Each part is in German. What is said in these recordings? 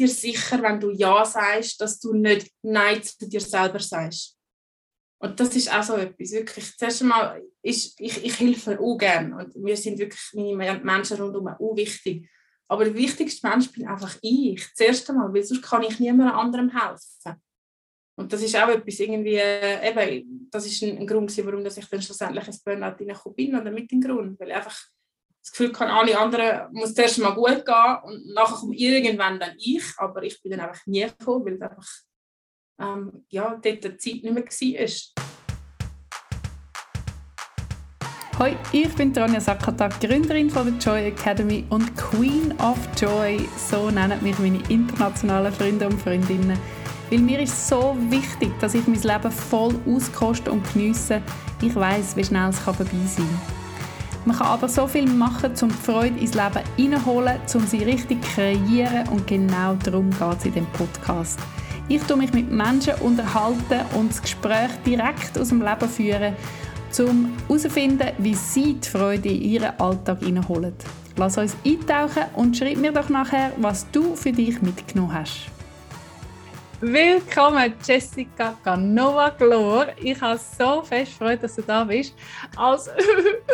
dir sicher, wenn du Ja sagst, dass du nicht Nein zu dir selber sagst. Und das ist auch so etwas, wirklich. Zuerst einmal, ist, ich, ich helfe auch gerne und wir sind wirklich meine Menschen rundherum auch wichtig. Aber der wichtigste Mensch bin einfach ich, zuerst einmal, weil sonst kann ich niemandem anderem helfen. Und das ist auch etwas irgendwie, äh, eben, das ist ein, ein Grund, warum ich dann schlussendlich ins Burnout reingekommen bin, oder mit dem Grund, weil einfach das Gefühl kann, alle anderen muss zuerst mal gut gehen und nachher kommt irgendwann dann ich, aber ich bin dann einfach nie gekommen, weil einfach ähm, ja, dort die Zeit nicht mehr war. Hoi, ich bin Tronja Sakata, Gründerin von der Joy Academy und Queen of Joy, so nennen mich meine internationalen Freunde und Freundinnen. Weil mir ist so wichtig, dass ich mein Leben voll auskoste und geniesse. Ich weiß, wie schnell es vorbei sein kann. Man kann aber so viel machen, um die Freude ins Leben hineinholen, um sie richtig kreieren und genau darum geht es in diesem Podcast. Ich tue mich mit Menschen unterhalten und das Gespräch direkt aus dem Leben führen, um herauszufinden, wie sie die Freude in ihren Alltag hineinholen. Lass uns eintauchen und schreib mir doch nachher, was du für dich mitgenommen hast. Willkommen, Jessica Canova Glor. Ich habe so fest Freude, dass du da bist. Als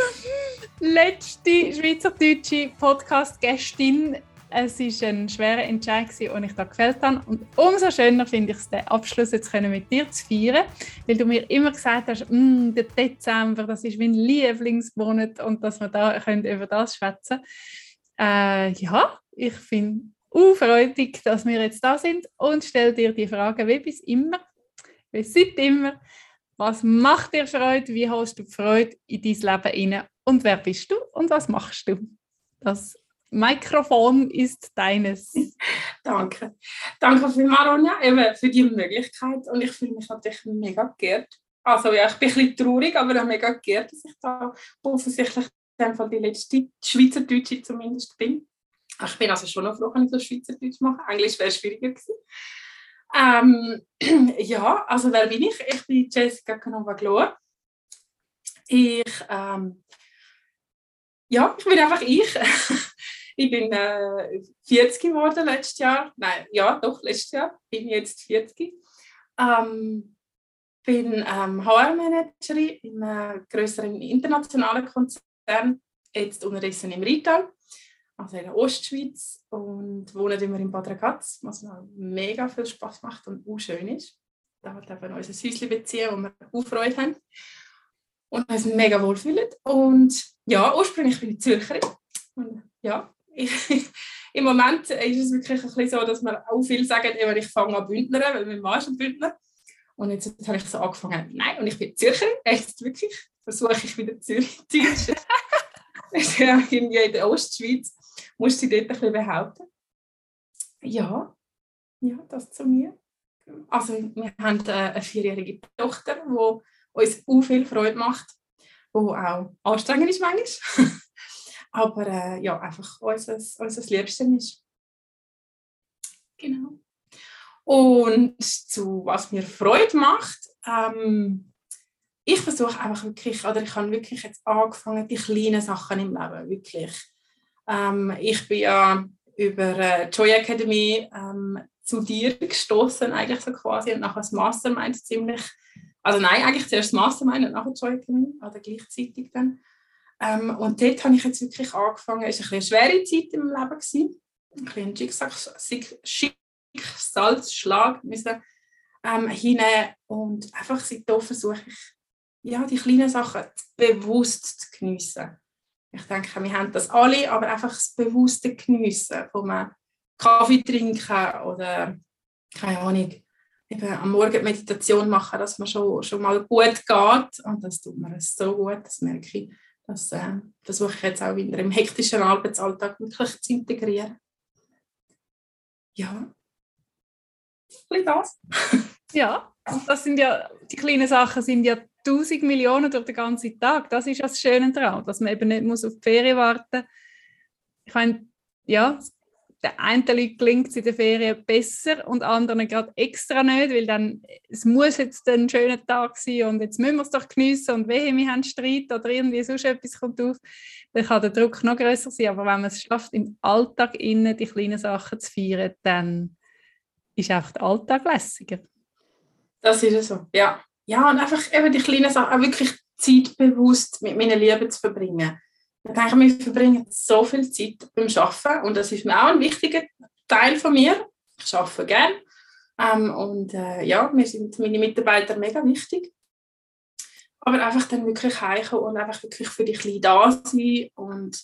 letzte schweizerdeutsche Podcast-Gästin es war ein schwerer Entscheid, den ich da gefällt habe. Und umso schöner finde ich es, den Abschluss jetzt mit dir zu feiern, weil du mir immer gesagt hast, mm, der Dezember, das ist mein Lieblingsmonat und dass wir da können über das schwätzen äh, Ja, ich finde es freudig, dass wir jetzt da sind und stell dir die Frage wie bis immer, wie seit immer, was macht dir Freude, wie holst du Freude in dein Leben rein und wer bist du und was machst du? Das Mikrofon ist deines. Danke. Danke vielmals, Ronja, eben für die Möglichkeit. Und ich fühle mich natürlich mega geehrt. Also ja, ich bin ein bisschen traurig, aber auch mega geehrt, dass ich da offensichtlich in die letzte Schweizerdeutsche zumindest bin. Ich bin also schon noch froh, wenn ich so Schweizerdeutsch mache. Englisch wäre schwieriger gewesen. Ähm, ja, also wer bin ich? Ich bin Jessica Canova-Glor. Ich, ähm, ja, ich bin einfach ich. Ich bin äh, 40 geworden letztes Jahr. Nein, ja, doch, letztes Jahr bin jetzt 40. Ähm, bin ähm, HR-Managerin in einem größeren internationalen Konzern, jetzt unterdessen im Rheintal, also in der Ostschweiz und wohne immer in Bad Ragaz, was mir mega viel Spaß macht und auch schön ist. Da hat eben unser Häuschen beziehen, wo wir auch Freude haben und uns mega wohlfühlen. Und ja, ursprünglich bin ich Zürcherin. Und ja, im Moment ist es wirklich ein bisschen so, dass man auch viel sagen, ich fange an Bündner, weil mein Mann ist ein Bündner. Und jetzt, jetzt habe ich so angefangen, nein, und ich bin Zürcher, echt wirklich, versuche ich wieder Zürich zu ist ja irgendwie in der Ostschweiz, musst dich dort ein bisschen behaupten. Ja, ja, das zu mir. Also wir haben äh, eine vierjährige Tochter, die uns auch viel Freude macht, die auch anstrengend ist manchmal aber äh, ja, einfach unser, unser Liebsten ist. Genau. Und zu was mir Freude macht, ähm, ich versuche einfach wirklich, oder ich habe wirklich jetzt angefangen, die kleinen Sachen im Leben, wirklich. Ähm, ich bin ja über äh, Joy Academy ähm, zu dir gestoßen eigentlich so quasi und nachher das Mastermind ziemlich, also nein, eigentlich zuerst das Mastermind und nachher Joy Academy, oder gleichzeitig dann. Ähm, und dort habe ich jetzt wirklich angefangen, es war eine schwere Zeit im Leben, gewesen, ein bisschen Schicksalsschlag müssen, ähm, hinein und einfach seitdem versuche ich, ja, die kleinen Sachen bewusst zu geniessen. Ich denke, wir haben das alle, aber einfach das bewusste Geniessen von einem Kaffee trinken oder, keine Ahnung, eben am Morgen Meditation machen, dass man schon, schon mal gut geht und das tut mir so gut, das merke ich das äh, versuche ich jetzt auch wieder im hektischen Arbeitsalltag wirklich zu integrieren. Ja, das. ja, das sind ja, die kleinen Sachen sind ja tausend Millionen durch den ganzen Tag. Das ist das Schöne daran, dass man eben nicht muss auf die Ferien warten muss. Ich meine, ja, den einen Leuten gelingt es in der Ferien besser und anderen gerade extra nicht, weil dann, es muss jetzt ein schöner Tag sein und jetzt müssen wir es doch geniessen und wehe, wir haben Streit oder irgendwie sonst etwas kommt auf, dann kann der Druck noch größer sein. Aber wenn man es schafft, im Alltag innen die kleinen Sachen zu feiern, dann ist auch der Alltag lässiger. Das ist so, ja. Ja, und einfach eben die kleinen Sachen, auch wirklich zeitbewusst mit meinen Lieben zu verbringen. Ich denke, wir verbringen so viel Zeit beim Arbeiten und das ist mir auch ein wichtiger Teil von mir. Ich arbeite gerne ähm, und äh, ja, mir sind meine Mitarbeiter mega wichtig. Aber einfach dann wirklich heimkommen und einfach wirklich für die Kleinen da sein und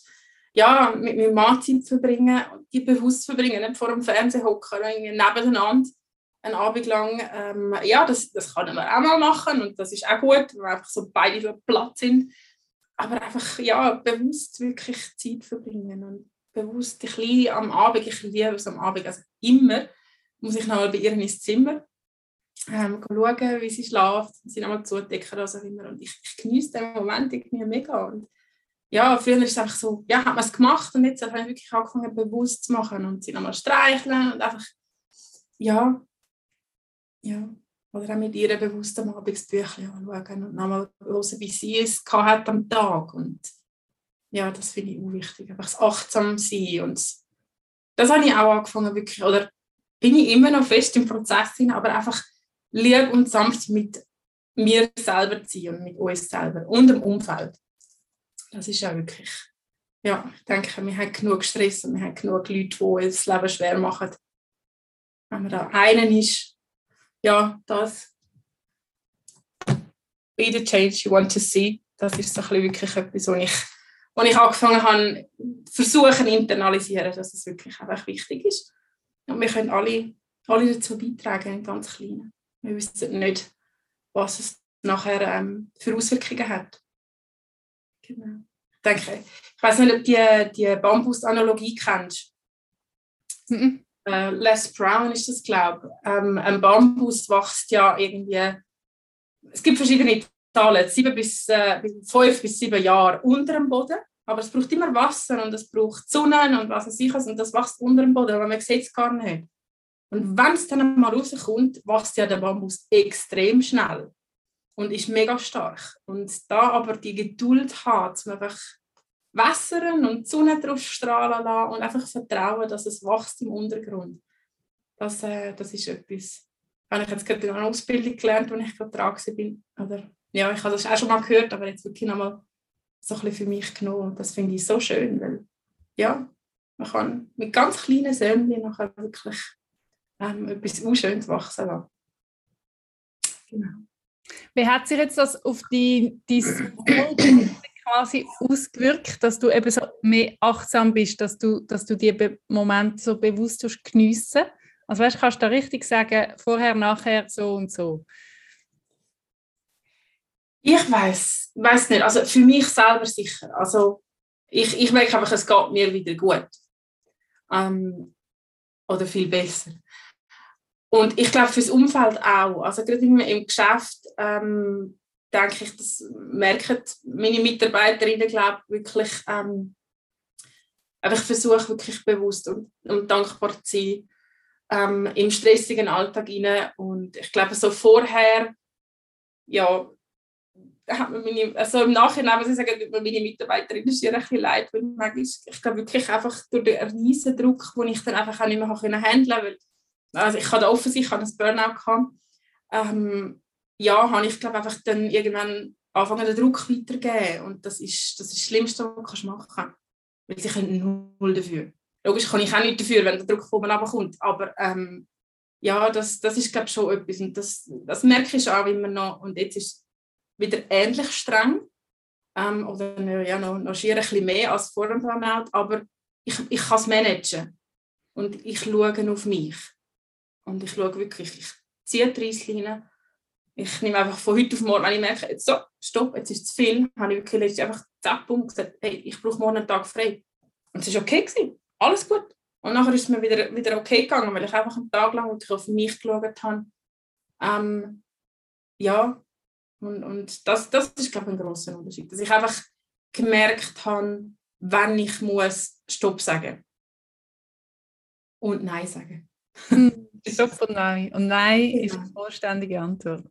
ja, mit meinem Mann Zeit verbringen und die bewusst verbringen, nicht vor dem Fernseher hocken, nebeneinander einen Abend lang. Ähm, ja, das, das kann man auch mal machen und das ist auch gut, wenn einfach so beide so platt sind aber einfach ja, bewusst wirklich Zeit verbringen und bewusst die Kleine am Abend, ich liebe es am Abend, also immer muss ich nochmal bei ihr ins Zimmer ähm, schauen, wie sie schläft, sie nochmal zudecken oder so immer und ich, ich genieße den Moment irgendwie mega und ja, früher ist es einfach so, ja, hat man es gemacht und jetzt habe ich wirklich angefangen bewusst zu machen und sie nochmal streicheln und einfach, ja, ja, oder auch mit ihr bewusst am Abend das Büchlein anschauen und nochmal hören, wie sie es hat am Tag. Und ja, das finde ich auch wichtig. Einfach das achtsam sein. Und das habe ich auch angefangen, wirklich, oder bin ich immer noch fest im Prozess hin, aber einfach lieb und sanft mit mir selber zu sein und mit uns selber und dem Umfeld. Das ist ja wirklich, ja, ich denke, wir haben genug Stress und wir haben genug Leute, die uns das Leben schwer machen. Wenn man da einen ist, ja, das be the change you want to see. Das ist so ein wirklich etwas, was ich, ich angefangen habe, versuchen internalisieren, dass es wirklich einfach wichtig ist. Und wir können alle, alle dazu beitragen, ganz kleinen. Wir wissen nicht, was es nachher ähm, für Auswirkungen hat. Genau. Ich ich weiß nicht, ob du die, die Bambus-Analogie kennst. Mm -mm äh, Les Brown ist das, glaube ich. Ähm, ein Bambus wächst ja irgendwie, es gibt verschiedene Zahlen, sieben bis, äh, fünf bis sieben Jahre unter dem Boden. Aber es braucht immer Wasser und es braucht Sonne und was weiß ich und das wächst unter dem Boden, aber man sieht es gar nicht. Und wenn es dann mal rauskommt, wächst ja der Bambus extrem schnell und ist mega stark. Und da aber die Geduld hat, um einfach wässern und die Sonne drauf strahlen lassen und einfach vertrauen, dass es wächst im Untergrund. Das, äh, das ist etwas, habe ich jetzt gerade in einer Ausbildung gelernt, als ich gerade dran bin. Oder, ja, ich habe das auch schon mal gehört, aber jetzt wirklich nochmal so ein bisschen für mich genommen. Und das finde ich so schön, weil ja, man kann mit ganz kleinen Sämchen nachher wirklich ähm, etwas Unschönes wachsen lassen. Genau. Wie hat sich jetzt das auf die, die quasi ausgewirkt, dass du eben so mehr achtsam bist, dass du, dass du die Momente so bewusst geniessen Also weißt, kannst du da richtig sagen, vorher, nachher, so und so? Ich weiß, weiß nicht. Also für mich selber sicher. Also ich, ich merke einfach, es geht mir wieder gut. Ähm, oder viel besser. Und ich glaube fürs Umfeld auch. Also gerade im, im Geschäft ähm, denke ich, das merken meine Mitarbeiterinnen, glaube ich, wirklich, ähm, einfach versuche wirklich bewusst und, und dankbar zu sein ähm, im stressigen Alltag rein. Und ich glaube, so vorher, ja, meine, also im Nachhinein muss ich sagen, mir meine Mitarbeiterinnen sehr ein bisschen leid, weil manchmal, ich glaube wirklich einfach durch den riesen Druck, den ich dann einfach auch nicht mehr handeln konnte, also ich hatte offen sein, ich hatte ein Burnout gehabt, ähm, ja, habe ich glaube einfach dann irgendwann anfangen den Druck weitergeben und das ist das, ist das Schlimmste, was du machen kannst. Weil sie können null dafür. Logisch kann ich auch nicht dafür, wenn der Druck von oben kommt, aber ähm, ja, das, das ist glaube schon etwas. Und das, das merke ich auch immer noch. Und jetzt ist es wieder ähnlich streng. Ähm, oder ja, noch, noch schier ein bisschen mehr als vor dem Burnout, aber ich, ich kann es managen. Und ich schaue auf mich. Und ich schaue wirklich, ich ziehe die Reissleine ich nehme einfach von heute auf morgen, wenn ich merke, jetzt so, stopp, jetzt ist es zu viel, habe ich wirklich letztens einfach zapp und gesagt, hey, ich brauche morgen einen Tag frei. Und es war okay, gewesen. alles gut. Und nachher ist es mir wieder, wieder okay gegangen, weil ich einfach einen Tag lang wirklich auf mich geschaut habe. Ähm, ja, und, und das, das ist, glaube ich, ein grosser Unterschied. Dass ich einfach gemerkt habe, wenn ich muss Stopp sagen und Nein sagen. Stopp und Nein. Und Nein genau. ist eine vollständige Antwort.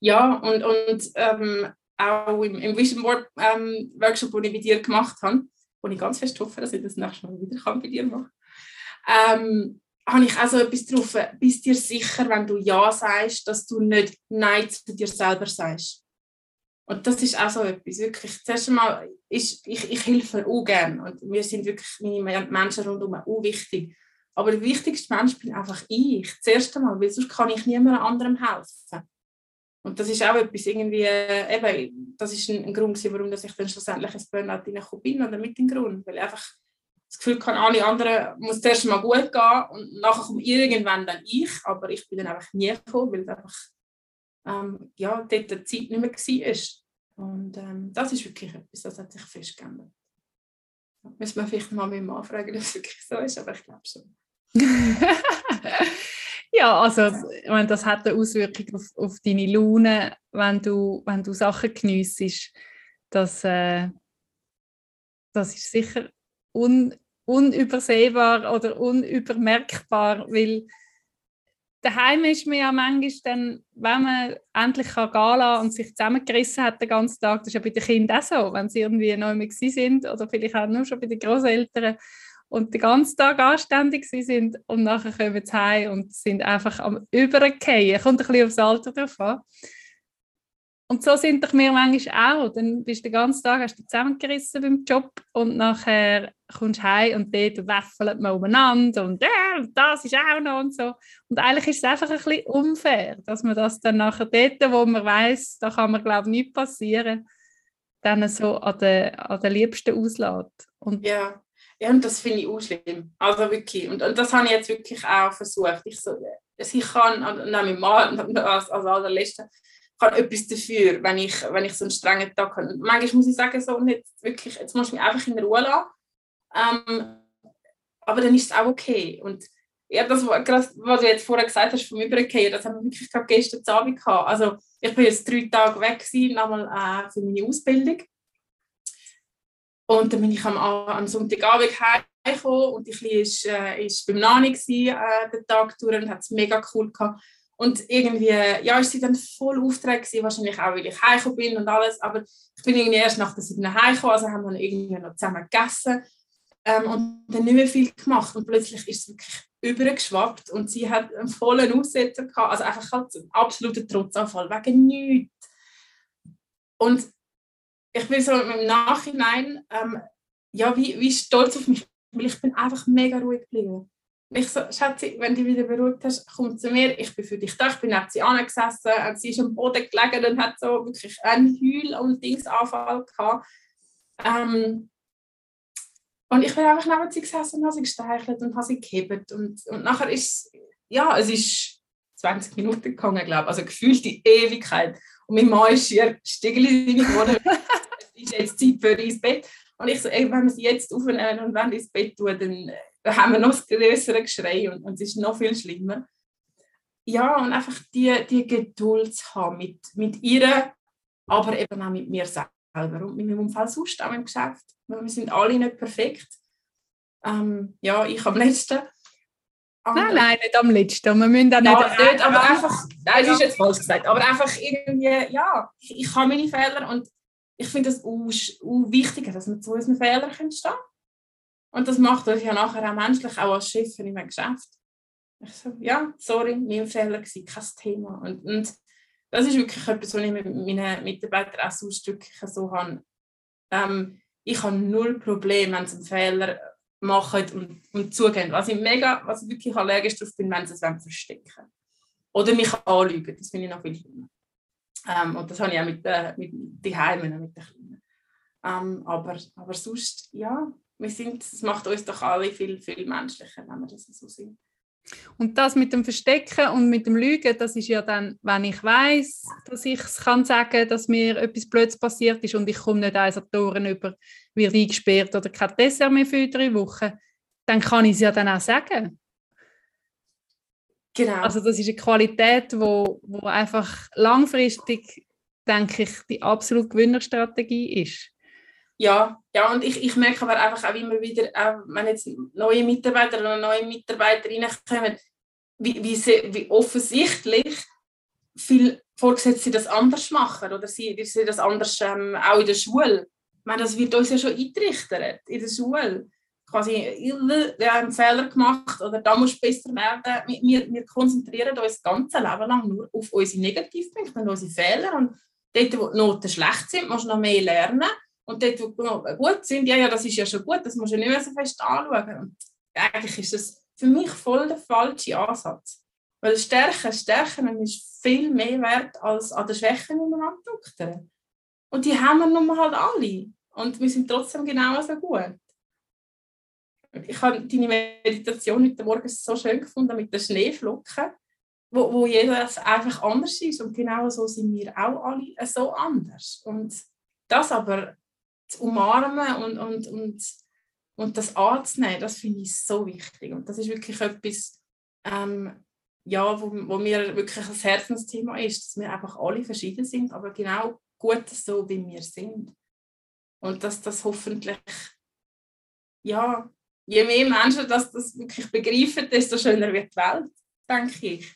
Ja, und, und ähm, auch im, im Vision Board ähm, Workshop, den ich bei dir gemacht habe, wo ich ganz fest hoffe, dass ich das nächste Mal wieder kann bei dir machen kann, ähm, habe ich also etwas drauf, bist dir sicher, wenn du Ja sagst, dass du nicht Nein zu dir selber sagst. Und das ist auch so etwas, wirklich, zuerst einmal, ist, ich, ich helfe auch gerne und wir sind wirklich meine Menschen rundherum auch wichtig. Aber der wichtigste Mensch bin einfach ich, zuerst einmal, weil sonst kann ich niemand anderem helfen. Und das ist auch etwas irgendwie, äh, eben, das ist ein, ein Grund, warum ich dann schlussendlich ins Burnout reingekommen bin, oder mit dem Grund, weil ich einfach das Gefühl kann, alle anderen muss zuerst mal gut gehen und nachher kommt irgendwann dann ich, aber ich bin dann einfach nie gekommen, weil einfach ähm, ja, dort die Zeit nicht mehr war. Und ähm, das ist wirklich etwas, das hat sich festgeändert. Da müssen wir vielleicht mal mit Mann fragen, ob es wirklich so ist, aber ich glaube schon. Ja, also ich meine, das hat eine Auswirkung auf, auf deine Laune, wenn du, wenn du Sachen geniessest. Das, äh, das ist sicher un, unübersehbar oder unübermerkbar, weil daheim ist man ja manchmal dann, wenn man endlich kann gehen und sich zusammengerissen hat den ganzen Tag, das ist ja bei den Kindern auch so, wenn sie irgendwie neu mehr sind oder vielleicht auch nur schon bei den Großeltern und den ganzen Tag anständig sind und nachher kommen sie heim und sind einfach am Übergehen. Kommt ein bisschen aufs Alter drauf an. Und so sind doch wir manchmal auch. Dann bist du den ganzen Tag hast du zusammengerissen beim Job und nachher kommst du heim und dort wäffelt man umeinander und äh, das ist auch noch und so. Und eigentlich ist es einfach ein bisschen unfair, dass man das dann nachher dort, wo man weiß, da kann man glaube ich nicht passieren, dann so an den, an den Liebsten auslässt. Und ja. Ja, und das finde ich auch schlimm. Also wirklich. Und, und das habe ich jetzt wirklich auch versucht. Ich, so, also ich kann, und nehme mal als, als allerletzte, kann etwas dafür, wenn ich, wenn ich so einen strengen Tag habe. manchmal muss ich sagen, so nicht wirklich, jetzt muss ich mich einfach in Ruhe lassen. Ähm, aber dann ist es auch okay. Und ja, das, was du jetzt vorher gesagt hast vom Übergehen, das haben wir wirklich gerade gestern Abend gehabt. Also ich bin jetzt drei Tage weg gewesen, nochmal äh, für meine Ausbildung. Und dann bin ich am, am Sonntagabend heimgekommen und die Kleine war äh, beim Nani gewesen, äh, den Tag durch und hat es mega cool gehabt. Und irgendwie, ja, ist sie dann voll Auftrag gewesen, wahrscheinlich auch, weil ich heimgekommen bin und alles, aber ich bin irgendwie erst nach der sieben heimgekommen, also haben wir irgendwie noch zusammen gegessen ähm, und dann nicht mehr viel gemacht und plötzlich ist es wirklich übergeschwappt und sie hat einen vollen Aussetzer gehabt, also einfach halt einen absoluten Trotzanfall, wegen nichts. Und ich bin so im Nachhinein ähm, ja, wie, wie stolz auf mich, weil ich bin einfach mega ruhig geblieben. Ich so, Schatzi, wenn du wieder beruhigt hast, komm zu mir, ich bin für dich da. Ich bin neben sie angesessen, sie ist am Boden gelegen und hat so wirklich einen Heul- und Dingsanfall gehabt. Ähm, und ich bin einfach neben sie gesessen und habe sie gestreichelt und habe sie gehebt. Und, und nachher ist ja, es ist 20 Minuten gegangen, glaube ich, also gefühlt die Ewigkeit. Und mein Mann ist hier stiegelig geworden. Ist jetzt Zeit für ins Bett. Und ich so, ey, wenn wir sie jetzt aufnehmen und wenn ins Bett tun, dann äh, haben wir noch das größere Geschrei und, und es ist noch viel schlimmer. Ja, und einfach die, die Geduld zu haben mit, mit ihr, aber eben auch mit mir selber und mit meinem Umfeld sonst auch im Geschäft. Wir sind alle nicht perfekt. Ähm, ja, ich am letzten. Nein, nein, nicht am letzten. Wir müssen auch nicht, ja, nicht aber einfach, nein, das ist jetzt falsch gesagt, aber einfach irgendwie, ja, ich, ich habe meine Fehler und ich finde es auch, auch wichtiger, dass man zu unseren Fehlern stehen. Und das macht uns ja nachher auch menschlich, auch als Chef in einem Geschäft. Ich so, ja, sorry, mein Fehler war kein Thema. Und, und das ist wirklich etwas, was ich mit meinen Mitarbeitern auch sonst wirklich so habe. Ähm, ich habe null Probleme, wenn sie einen Fehler machen und, und zugeben. Was ich mega, was ich wirklich allergisch darauf bin, wenn sie es verstecken Oder mich anlügen, das finde ich noch viel schlimmer. Ähm, und das habe ich auch mit, äh, mit den Heimen, mit den Kleinen. Ähm, aber, aber sonst, ja, wir sind, es macht uns doch alle viel, viel menschlicher, wenn wir das so sind. Und das mit dem Verstecken und mit dem Lügen, das ist ja dann, wenn ich weiß, dass ich es kann sagen, dass mir etwas Blödes passiert ist und ich komme nicht eins Toren über, wird eingesperrt oder kein Dessert mehr für drei Wochen, dann kann ich es ja dann auch sagen. Genau. Also das ist eine Qualität, wo, wo einfach langfristig, denke ich, die absolute Gewinnerstrategie ist. ja, ja, und ich, ich merke aber einfach auch immer wieder, auch wenn jetzt neue Mitarbeiter oder neue Mitarbeiterinnen kommen, wie, wie, sie, wie offensichtlich viele Vorgesetzte das anders machen oder sie, sie das anders ähm, auch in der Schule. Ich meine, das wird uns ja schon eingerichtet in der Schule. Quasi, wir haben Fehler gemacht oder da muss besser werden. Wir, wir konzentrieren uns das ganze Leben lang nur auf unsere Negativpunkte und unsere Fehler. Und dort, wo die Noten schlecht sind, musst du noch mehr lernen. Und dort, wo die Noten gut sind, ja, ja, das ist ja schon gut, das musst du nicht mehr so fest anschauen. Und eigentlich ist das für mich voll der falsche Ansatz. Weil Stärken, Stärken ist viel mehr wert als an den Schwächen, die wir andoktern. Und die haben wir nun halt alle. Und wir sind trotzdem genauso gut. Ich habe deine Meditation heute Morgen so schön gefunden mit den Schneeflocken, wo, wo jeder einfach anders ist. Und genau so sind wir auch alle so anders. Und das aber zu umarmen und, und, und, und das anzunehmen, das finde ich so wichtig. Und das ist wirklich etwas, ähm, ja, wo, wo mir wirklich ein Herzensthema ist, dass wir einfach alle verschieden sind, aber genau gut so, wie wir sind. Und dass das hoffentlich, ja, je mehr Menschen das, das wirklich begreifen, desto schöner wird die Welt, denke ich.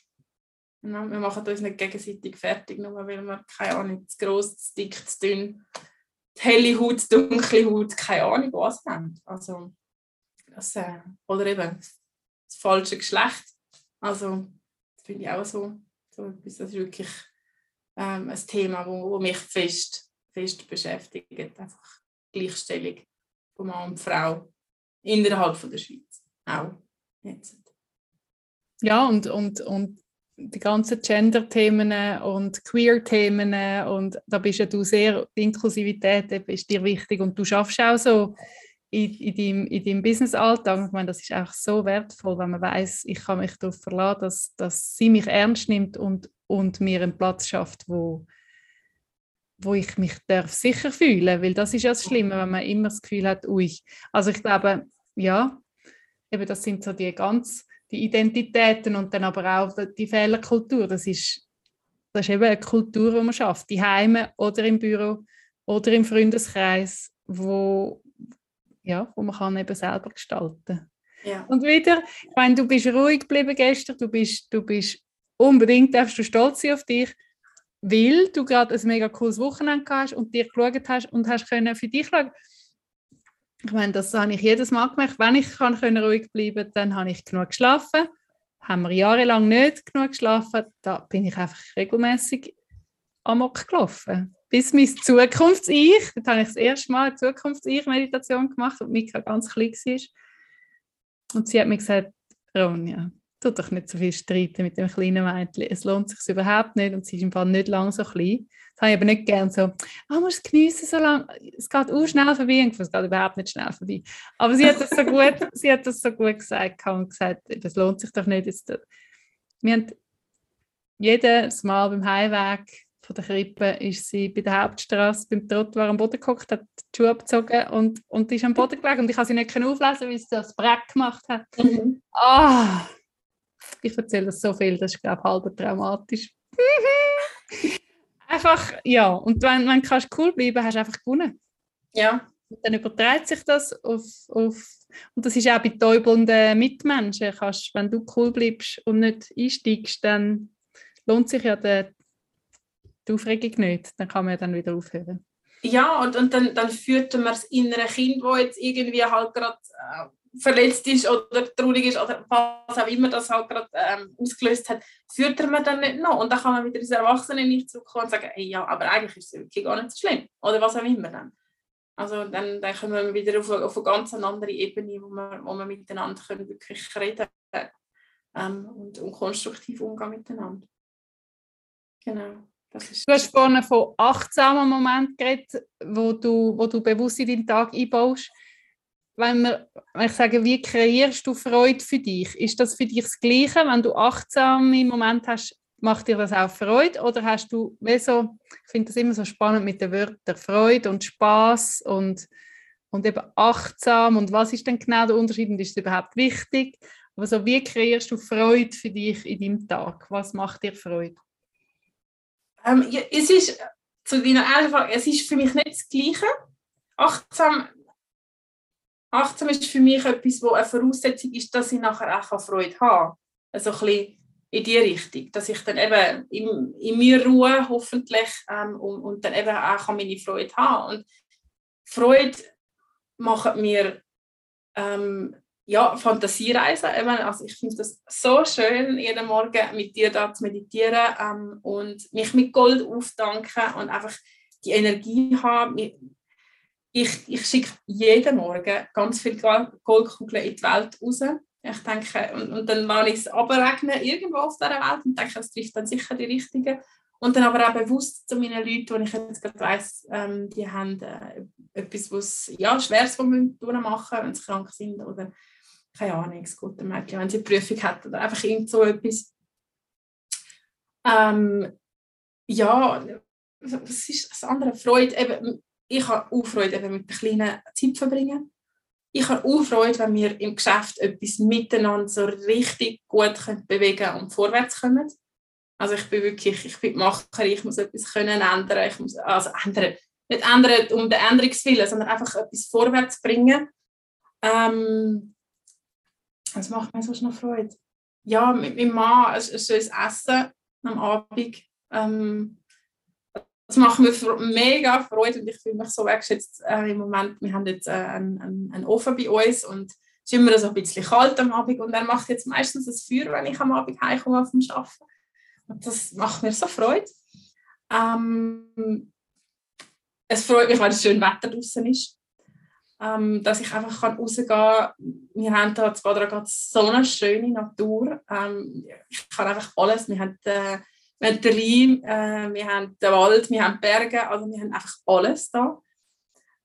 wir machen uns nicht gegenseitig fertig, nur weil wir, keine Ahnung, zu gross, zu dick, zu dünn, die helle Haut, die dunkle Haut, keine Ahnung, was haben. Also, das, äh, oder eben das falsche Geschlecht. Also, finde ich auch so, so etwas, das ist wirklich ähm, ein Thema, wo, wo mich fest, fest beschäftigt. Einfach Gleichstellung von Mann und Frau innerhalb von der Schweiz. Auch jetzt. Ja, und, und, und die ganzen Gender-Themen und Queer-Themen und da bist ja du sehr, die Inklusivität ist dir wichtig und du schaffst auch so in, in, deinem, in deinem Business-Alltag. Ich meine, das ist auch so wertvoll, wenn man weiß, ich kann mich darauf verlassen, dass, dass sie mich ernst nimmt und, und mir einen Platz schafft, wo, wo ich mich darf sicher fühlen weil das ist ja das Schlimme, wenn man immer das Gefühl hat, ui. Also ich glaube, ja, eben das sind so die ganz die Identitäten und dann aber auch die Fehlerkultur. Das ist, das ist eben eine Kultur, die man schafft, die Heime oder im Büro oder im Freundeskreis, wo, ja, wo man kann eben selber gestalten ja. Und wieder, ich meine, du bist ruhig geblieben gestern, du bist, du bist unbedingt, darfst du stolz sein auf dich, weil du gerade ein mega cooles Wochenende hast und dir geschaut hast und hast können für dich schauen. Ich meine, das habe ich jedes Mal gemacht. Wenn ich kann können ruhig bleiben dann habe ich genug geschlafen. Haben wir jahrelang nicht genug geschlafen, da bin ich einfach regelmäßig amok gelaufen bis mein Zukunfts-Ich, da habe ich das erste Mal eine Zukunfts-Ich-Meditation gemacht, und Mika ganz klein war. Und sie hat mir gesagt, Ronja, tu doch nicht so viel streiten mit dem kleinen Mädchen, es lohnt sich überhaupt nicht und sie ist im Fall nicht lang so klein. Das habe ich aber nicht gern so, ah, musst es geniessen so lange, es geht auch schnell vorbei und es geht überhaupt nicht schnell vorbei. Aber sie hat das so gut, sie hat das so gut gesagt und gesagt, das lohnt sich doch nicht. Jetzt, wir haben jedes Mal beim Heimweg von der Krippe ist sie bei der Hauptstraße beim Trottoir am Boden geguckt, hat die Schuhe abgezogen und, und ist am Boden gelegen. Und ich konnte sie nicht auflesen, weil sie das Breck gemacht hat. Mhm. Oh, ich erzähle das so viel, das ist, glaube ich, halb traumatisch. einfach, ja. Und wenn, wenn du kannst cool bleiben hast du einfach gewonnen. Ja. Und dann überträgt sich das auf, auf und das ist auch bei täubelnden Mitmenschen. Kannst, wenn du cool bleibst und nicht einsteigst, dann lohnt sich ja der, die Aufregung nicht, dann kann man ja dann wieder aufhören. Ja, und, und dann, dann führt man das innere Kind, das jetzt irgendwie halt gerade äh, verletzt ist oder traurig ist oder was auch immer das halt gerade ähm, ausgelöst hat, führt man dann nicht noch. Und dann kann man wieder ins Erwachsene nicht zurückkommen und sagen, hey, ja, aber eigentlich ist es wirklich gar nicht so schlimm. Oder was auch immer dann. Also dann, dann kommen wir wieder auf, auf eine ganz andere Ebene, wo wir, wo wir miteinander können wirklich reden ähm, und, und konstruktiv umgehen miteinander. Genau. Du hast vorhin von achtsamen Momenten geredet, wo du, wo du bewusst in deinen Tag einbaust. Wenn, wir, wenn ich sage, wie kreierst du Freude für dich? Ist das für dich das Gleiche? Wenn du achtsame Momente hast, macht dir das auch Freude? Oder hast du, wie so, ich finde das immer so spannend mit den Wörtern Freude und Spaß und, und eben achtsam und was ist denn genau der Unterschied und ist es überhaupt wichtig? Aber so, wie kreierst du Freude für dich in deinem Tag? Was macht dir Freude? Ähm, ja, es ist, zu deiner Frage, es ist für mich nicht das Gleiche, achtsam, achtsam ist für mich etwas, wo eine Voraussetzung ist, dass ich nachher auch Freude habe. Also ein bisschen in die Richtung, dass ich dann eben in, in mir ruhe hoffentlich ähm, und, und, dann eben auch meine Freude haben. Und Freude macht mir ähm, ja, Fantasiereisen. Also ich finde das so schön, jeden Morgen mit dir da zu meditieren ähm, und mich mit Gold aufdanken und einfach die Energie haben. Ich, ich schicke jeden Morgen ganz viele Goldkugeln in die Welt raus. Ich denke, und, und dann lasse ich es abregnen irgendwo auf dieser Welt und denke, es trifft dann sicher die Richtigen. Und dann aber auch bewusst zu meinen Leuten, wo ich jetzt gerade weiss, ähm, die haben äh, etwas, was ja, Schweres, machen wenn sie krank sind oder keine Ahnung, das gute Mädchen, wenn sie eine Prüfung hat oder einfach irgend so etwas. Ähm, ja, was ist das andere? Freude, eben, ich habe auch Freude eben mit den kleinen Zeit verbringen. Ich habe auch Freude, wenn wir im Geschäft etwas miteinander so richtig gut können bewegen und vorwärts kommen. Also ich bin wirklich, ich bin Macherin, ich muss etwas können ändern, ich muss, also ändern, nicht ändern um den Änderungswillen, sondern einfach etwas vorwärts bringen. Ähm, was macht mir sonst noch Freude? Ja, mit meinem Mann ein schönes Essen am Abend. Ähm, das macht mir mega Freude und ich fühle mich so wertschätzt äh, im Moment. Wir haben jetzt äh, einen, einen, Ofen bei uns und es ist immer so ein bisschen kalt am Abend und er macht jetzt meistens das Feuer, wenn ich am Abend heimkomme vom Arbeiten. Und das macht mir so Freude. Ähm, es freut mich, weil es schön Wetter draußen ist ähm, dass ich einfach kann rausgehen kann. Wir haben hier in Badra so eine schöne Natur. Ähm, ich kann einfach alles. Wir haben, äh, wir haben den Rhein, äh, wir haben den Wald, wir haben Berge, also wir haben einfach alles da.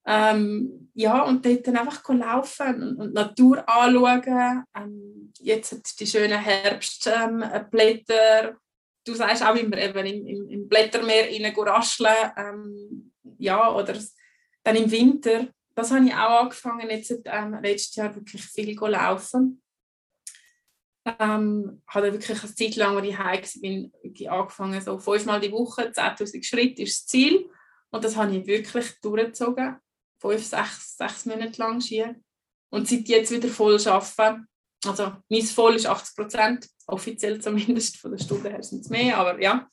Ähm, ja, und dort dann einfach laufen und, und Natur anschauen. Ähm, jetzt die schönen Herbstblätter. Ähm, du sagst auch immer eben im, im, im Blättermeer rein rascheln. Ähm, ja, oder dann im Winter das habe ich auch angefangen, jetzt ähm, letztes Jahr wirklich viel laufen. Ähm, habe wirklich eine Zeit lang, als ich heim bin, angefangen, so fünfmal die Woche, 10'000 Schritte ist das Ziel. Und das habe ich wirklich durchgezogen. Fünf, sechs, sechs Monate lang Ski. Und seit jetzt wieder voll arbeiten. Also mein Voll ist 80 Prozent, offiziell zumindest, von der Stunde her sind es mehr, aber ja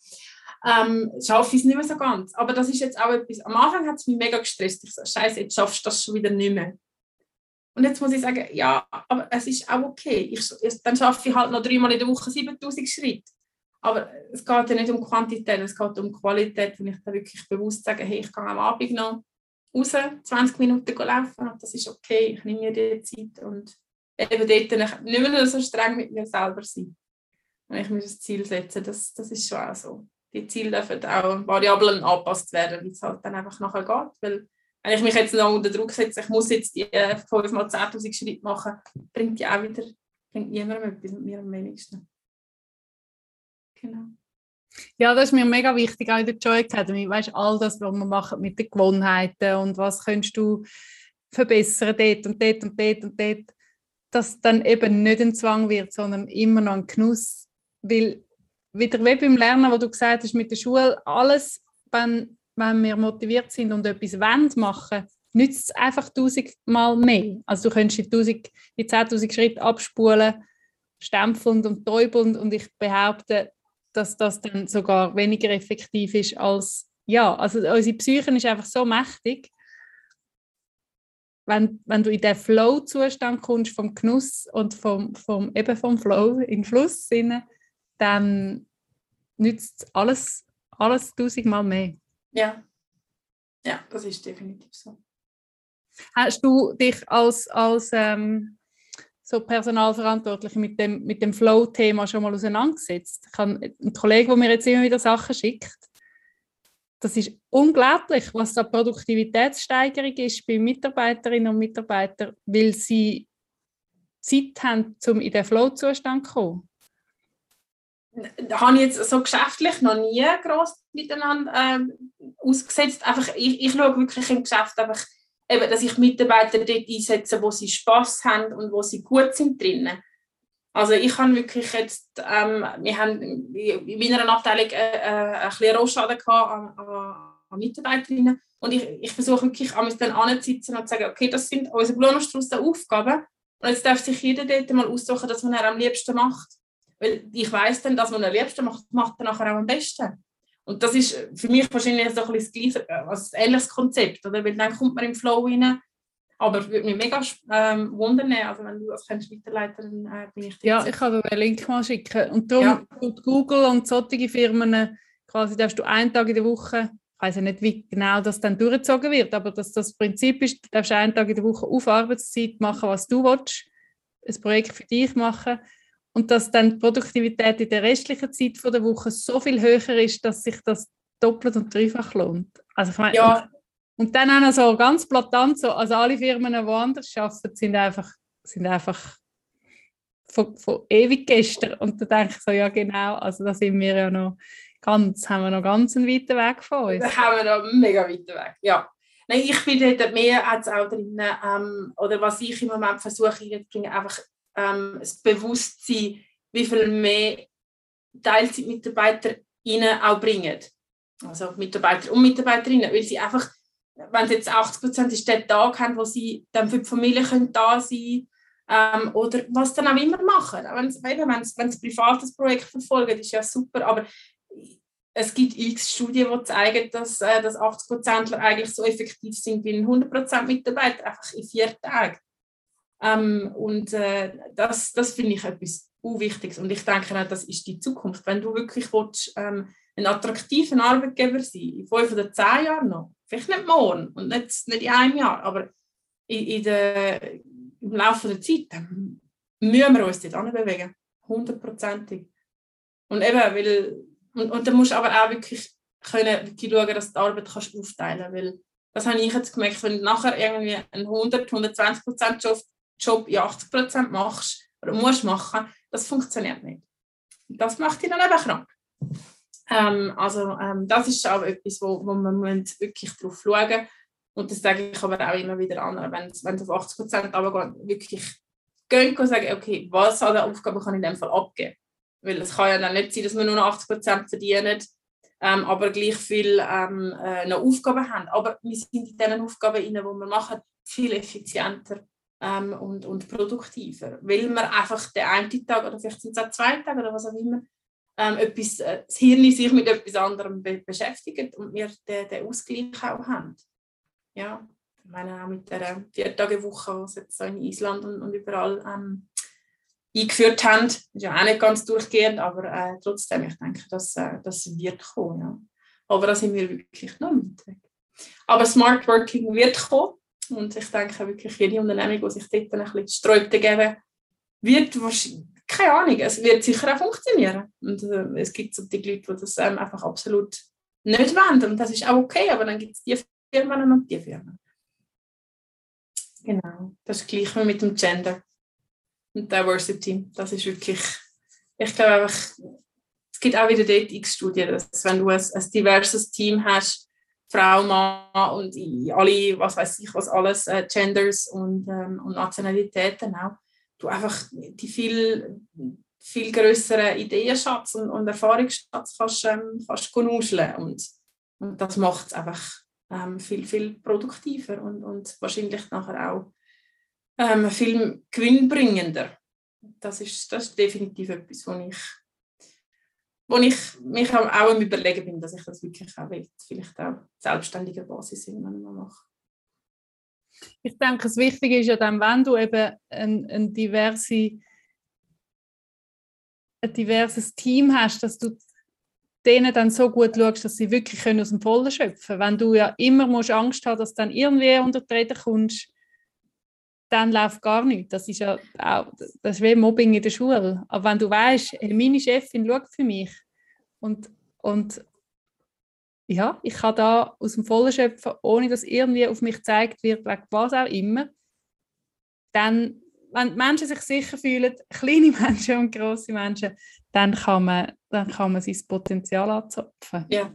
ähm, schaffe ich es nicht mehr so ganz. Aber das ist jetzt auch etwas, am Anfang hat es mich mega gestresst. Ich so, scheiße, jetzt schaffst du das schon wieder nicht mehr. Und jetzt muss ich sagen, ja, aber es ist auch okay. Ich, dann schaffe ich halt noch dreimal in der Woche 7000 Schritte. Aber es geht ja nicht um Quantität, es geht um Qualität, wenn ich da wirklich bewusst sage, hey, ich kann am Abend noch raus, 20 Minuten laufen das ist okay, ich nehme mir die Zeit und eben dort nicht mehr so streng mit mir selber sein. Wenn ich mir das Ziel setze, das, das ist schon auch so die Ziele dürfen auch Variablen angepasst werden, wie es halt dann einfach nachher geht. Weil wenn ich mich jetzt noch unter Druck setze, ich muss jetzt die 5 äh, mal 10'000 Schritte machen, bringt ja auch wieder, bringt niemandem etwas mir am wenigsten. Genau. Ja, das ist mir mega wichtig, auch in der Joy Academy. Weißt all das, was wir machen mit den Gewohnheiten und was könntest du verbessern dort und dort und dort und dort, dass dann eben nicht ein Zwang wird, sondern immer noch ein Genuss. Weil wieder wie beim Lernen, wo du gesagt hast, mit der Schule, alles, wenn, wenn wir motiviert sind und etwas wollen machen, nützt es einfach tausendmal mehr. Also du könntest die, 1000, die 10'000 Schritte abspulen, stempelnd und täubelnd und ich behaupte, dass das dann sogar weniger effektiv ist als, ja, also unsere Psyche ist einfach so mächtig, wenn, wenn du in den Flow-Zustand kommst vom Genuss und vom, vom, eben vom Flow, in Fluss, dann nützt alles, alles tausendmal mehr. Ja. ja, das ist definitiv so. Hast du dich als, als ähm, so Personalverantwortliche mit dem, mit dem Flow-Thema schon mal auseinandergesetzt? Ich habe einen Kollegen, der mir jetzt immer wieder Sachen schickt. Das ist unglaublich, was da Produktivitätssteigerung ist bei Mitarbeiterinnen und Mitarbeitern, weil sie Zeit haben, um in den Flow-Zustand zu kommen habe ich jetzt so geschäftlich noch nie groß miteinander äh, ausgesetzt. Einfach, ich, ich schaue wirklich im Geschäft einfach, eben, dass ich Mitarbeiter dort einsetze, wo sie Spaß haben und wo sie gut sind drinnen. Also ich habe wirklich jetzt, ähm, wir haben in meiner Abteilung äh, äh, ein bisschen Rohschaden an, an, an Mitarbeiterinnen Und ich, ich versuche wirklich, an dann anzusitzen und zu sagen, okay, das sind unsere Blumenstrauß Aufgaben. Und jetzt darf sich jeder dort mal aussuchen, das, was er am liebsten macht. Weil ich weiß dann, dass man am liebsten macht, macht er nachher auch am besten. Und das ist für mich wahrscheinlich so ein bisschen das gleiche, also ein ähnliches Konzept, oder? Weil dann kommt man im Flow rein. Aber würde mich mega ähm, wundern, also wenn du das kannst weiterleiten, dann äh, bin ich Ja, ich kann dir einen Link mal schicken. Und darum, ja. Google und solche Firmen, quasi darfst du einen Tag in der Woche, ich weiß ja nicht, wie genau das dann durchgezogen wird, aber dass das Prinzip ist, du darfst einen Tag in der Woche auf Arbeitszeit machen, was du willst, ein Projekt für dich machen und dass dann die Produktivität in der restlichen Zeit der Woche so viel höher ist, dass sich das doppelt und dreifach lohnt. Also ich meine, ja. und, dann auch noch so ganz platant, so, also alle Firmen, die anders arbeiten, sind einfach, sind einfach von, von ewig gestern. Und da denke ich so, ja genau, also da sind wir ja noch ganz, haben wir noch ganz einen weiten Weg vor uns. Da haben wir noch einen mega weiten Weg, ja. Nein, ich finde mehr als auch drin, ähm, oder was ich im Moment versuche einfach ähm, das Bewusstsein, wie viel mehr Teilzeitmitarbeiter ihnen auch bringen. Also Mitarbeiter und Mitarbeiterinnen, weil sie einfach, wenn es jetzt 80 Prozent ist, der Tag haben, wo sie dann für die Familie können da sein ähm, oder was dann auch immer machen. Wenn sie ein privates Projekt verfolgen, ist ja super, aber es gibt x Studien, die zeigen, dass, äh, dass 80 Prozent eigentlich so effektiv sind wie ein 100 Prozent Mitarbeiter, einfach in vier Tagen. Ähm, und äh, das, das finde ich etwas Wichtiges. Und ich denke auch, das ist die Zukunft. Wenn du wirklich willst, ähm, ein attraktiver Arbeitgeber sein in fünf oder zehn Jahren noch, vielleicht nicht morgen und nicht, nicht in einem Jahr, aber in, in der, im Laufe der Zeit, dann müssen wir uns dort bewegen. Hundertprozentig. Und eben, weil, und, und dann musst du aber auch wirklich können wirklich schauen, dass du die Arbeit kannst aufteilen kannst. Weil das habe ich jetzt gemerkt, wenn du nachher irgendwie einen 100, 120 Prozent Job Job in 80 Prozent machst oder musst machen, das funktioniert nicht. Das macht dich dann eben krank. Ähm, also ähm, das ist auch etwas, wo, wo man wirklich drauf schauen muss. Und das sage ich aber auch immer wieder an, wenn, wenn es auf 80 Prozent aber wirklich gehen und sagen, okay, was an der Aufgabe kann ich in dem Fall abgeben? Weil es kann ja dann nicht sein, dass wir nur noch 80 Prozent verdienen, ähm, aber gleich viel ähm, äh, noch Aufgaben haben. Aber wir sind in diesen Aufgaben, die wir machen, viel effizienter ähm, und, und produktiver. Weil man einfach den einen Tag oder vielleicht sind es auch zwei Tage oder was auch immer, ähm, etwas, äh, das Hirn sich mit etwas anderem be beschäftigt und wir den, den Ausgleich auch haben. Ja, ich meine auch mit der Vier-Tage-Woche, die sie jetzt so in Island und, und überall ähm, eingeführt haben, ist ja auch nicht ganz durchgehend, aber äh, trotzdem, ich denke, dass äh, das wird kommen. Ja. Aber da sind wir wirklich noch nicht weg. Aber Smart Working wird kommen und ich denke wirklich, jede Unternehmung, die sich dort ein bisschen Sträubte geben wird wahrscheinlich, keine Ahnung, es wird sicher auch funktionieren. Und äh, es gibt so die Leute, die das ähm, einfach absolut nicht wollen. Und das ist auch okay, aber dann gibt es die Firmen und die Firmen. Genau, das ist gleich mit dem Gender und Diversity. Das ist wirklich, ich glaube einfach, es gibt auch wieder dort x Studien, dass wenn du ein, ein diverses Team hast, Frau, Mann und alle, was weiß ich, was alles, äh, Genders und, ähm, und Nationalitäten auch, du einfach die viel, viel größeren Ideenschatz und, und Erfahrungsschatz kannst, ähm, kannst nuscheln und, und das macht es einfach ähm, viel, viel produktiver und, und wahrscheinlich nachher auch ähm, viel gewinnbringender. Das ist, das ist definitiv etwas, was ich wo ich mich auch am überlegen bin, dass ich das wirklich auch will. Vielleicht auch selbstständige Basis irgendwann mal mache. Ich denke, das Wichtige ist ja dann, wenn du eben ein, ein, diverse, ein diverses Team hast, dass du denen dann so gut schaust, dass sie wirklich aus dem Vollen schöpfen können. Wenn du ja immer musst Angst haben dass dann irgendwie unter die Räder kommst, dann läuft gar nichts. Das ist ja auch, das ist wie Mobbing in der Schule. Aber wenn du weißt, meine Chefin schaut für mich und, und ja, ich kann da aus dem Vollen schöpfen, ohne dass irgendwie auf mich gezeigt wird, wegen was auch immer, dann, wenn Menschen sich sicher fühlen, kleine Menschen und große Menschen, dann kann man, dann kann man sein Potenzial anzapfen. Ja.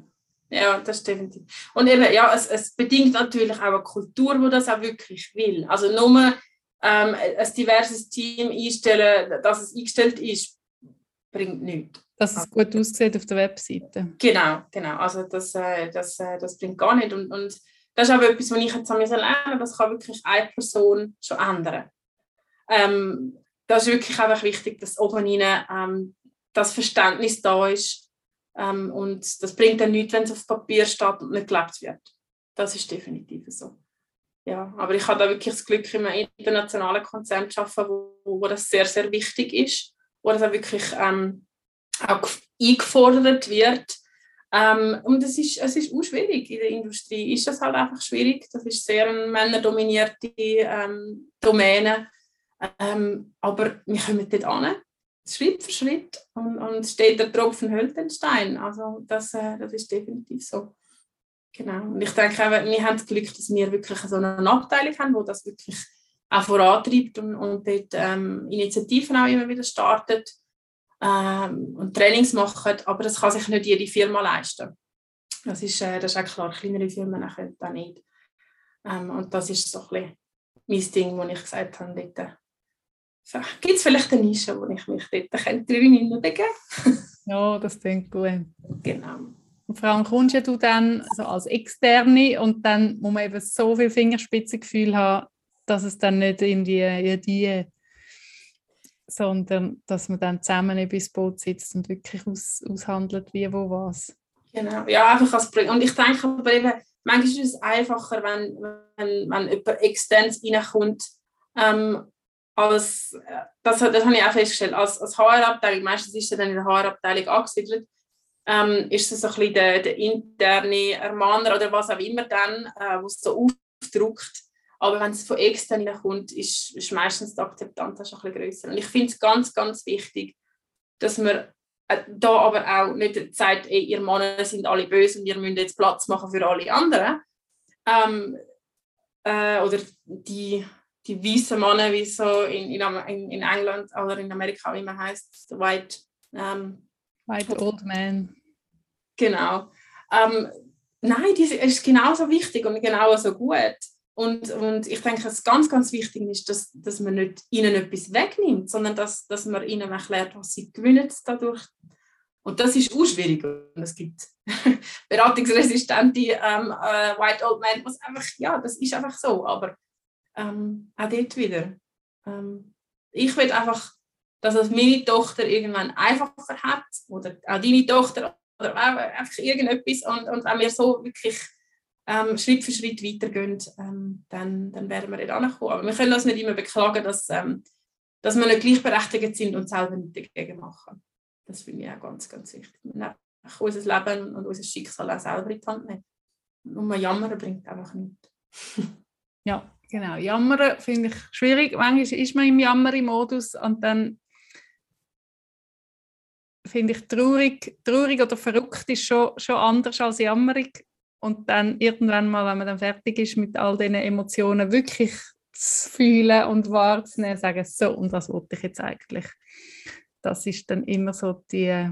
Ja, das definitiv. Und eben, ja, es, es bedingt natürlich auch eine Kultur, die das auch wirklich will. Also nur ähm, ein diverses Team einstellen, dass es eingestellt ist, bringt nichts. Dass es gut aussieht auf der Webseite. Genau, genau. Also das, äh, das, äh, das bringt gar nicht. Und, und das ist aber etwas, was ich jetzt lernen Das kann wirklich eine Person schon ändern. Ähm, das ist wirklich einfach wichtig, dass oben rein, ähm, das Verständnis da ist. Ähm, und das bringt dann nichts, wenn es auf Papier steht und nicht gelebt wird. Das ist definitiv so. Ja, aber ich habe da wirklich das Glück, in einem internationalen Konzern zu arbeiten, wo, wo das sehr, sehr wichtig ist, wo das auch wirklich ähm, auch eingefordert wird. Ähm, und es ist, es ist auch schwierig. In der Industrie ist das halt einfach schwierig. Das ist sehr eine männerdominierte ähm, Domäne. Ähm, aber wir kommen dort an, Schritt für Schritt. Und, und steht der Tropfen hält den Stein. Also das, äh, das ist definitiv so. Genau. Und ich denke, wir haben das Glück, dass wir wirklich so eine Abteilung haben, wo das wirklich auch vorantreibt und, und dort ähm, Initiativen auch immer wieder startet ähm, und Trainings machen, aber das kann sich nicht jede Firma leisten. Das ist, äh, das ist auch klar, kleinere Firmen können das nicht. Ähm, und das ist so ein bisschen mein Ding, wo ich gesagt habe, dort, äh, gibt es vielleicht eine Nische, wo ich mich dort drin begeben Ja, das klingt gut. Genau. Vor allem kommst du dann also als Externe und dann muss man eben so viel Fingerspitzengefühl haben, dass es dann nicht in die, in die sondern dass man dann zusammen ins Boot sitzt und wirklich aus, aushandelt, wie, wo, was. Genau, ja, einfach als Projekt. Und ich denke aber eben, manchmal ist es einfacher, wenn, wenn, wenn jemand externes reinkommt, ähm, als, das, das habe ich auch festgestellt, als, als HR-Abteilung, meistens ist er dann in der HR-Abteilung angesiedelt, ähm, ist es so ein bisschen der, der interne Ermahner oder was auch immer dann, äh, was so aufdruckt, aber wenn es von extern kommt, ist, ist meistens die Akzeptanz ein bisschen grösser. Und ich finde es ganz, ganz wichtig, dass man äh, da aber auch nicht sagt, ey, ihr Männer sind alle böse und ihr müsst jetzt Platz machen für alle anderen. Ähm, äh, oder die, die weißen Männer, wie so in, in, in England oder in Amerika, wie man heißt, White, ähm, White Old Man. Genau. Ähm, nein, das ist genauso wichtig und genauso gut. Und, und ich denke, was ganz, ganz wichtig ist, dass, dass man nicht ihnen etwas wegnimmt, sondern dass, dass man ihnen erklärt, was sie gewinnen dadurch. Und das ist auch schwierig. Und es gibt beratungsresistente ähm, äh, White Old Men, was einfach, ja, das ist einfach so. Aber ähm, auch dort wieder. Ähm, ich will einfach, dass es meine Tochter irgendwann einfacher hat oder auch deine Tochter oder einfach irgendetwas und, und auch wir so wirklich ähm, Schritt für Schritt weitergehen, ähm, dann, dann werden wir nicht ankommen. Aber wir können uns nicht immer beklagen, dass, ähm, dass wir nicht gleichberechtigt sind und selber nicht dagegen machen. Das finde ich auch ganz, ganz wichtig. Wir unser Leben und unser Schicksal auch selber in die Hand nehmen. Nur mal jammern bringt einfach nichts. ja, genau. Jammern finde ich schwierig. Manchmal ist man im Jammer-Modus und dann finde ich traurig, traurig oder verrückt ist schon, schon anders als jammerig. Und dann irgendwann mal, wenn man dann fertig ist mit all diesen Emotionen, wirklich zu fühlen und wahrzunehmen, sagen, so, und was wollte ich jetzt eigentlich? Das ist dann immer so die,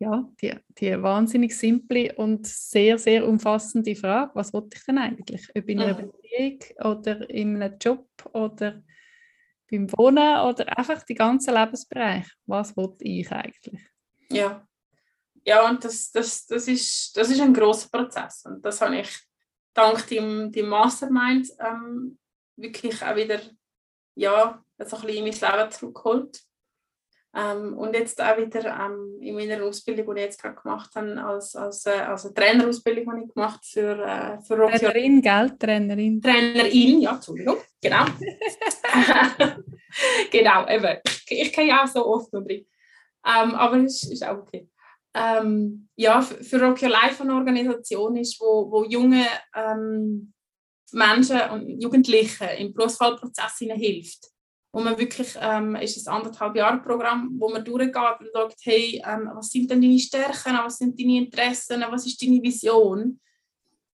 ja, die, die wahnsinnig simple und sehr, sehr umfassende Frage, was wollte ich denn eigentlich? Ob in einer mhm. Beziehung oder in einem Job oder beim Wohnen oder einfach die ganze Lebensbereich. Was wollte ich eigentlich? Ja, ja, und das, das, das, ist, das ist ein großer Prozess. Und das habe ich dank dem, dem Mastermind ähm, wirklich auch wieder ja, so ein bisschen in mein Leben zurückgeholt. Ähm, und jetzt auch wieder ähm, in meiner Ausbildung, die ich jetzt gerade gemacht habe, als, als, äh, als eine Trainerausbildung habe ich gemacht für, äh, für Rocky. Trainerin, gell? Trainerin. Trainerin, ja, Entschuldigung, genau. genau, eben. Ich, ich kann ja auch so oft noch drin. Ähm, aber es ist, ist auch okay ähm, ja, für Rock Your Life eine Organisation ist, wo, wo junge ähm, Menschen und Jugendliche im Berufswahlprozess hilft. Wo man wirklich, ähm, ist ein anderthalb Jahre Programm, wo man durchgeht und sagt, hey, ähm, was sind denn deine Stärken, was sind deine Interessen, was ist deine Vision?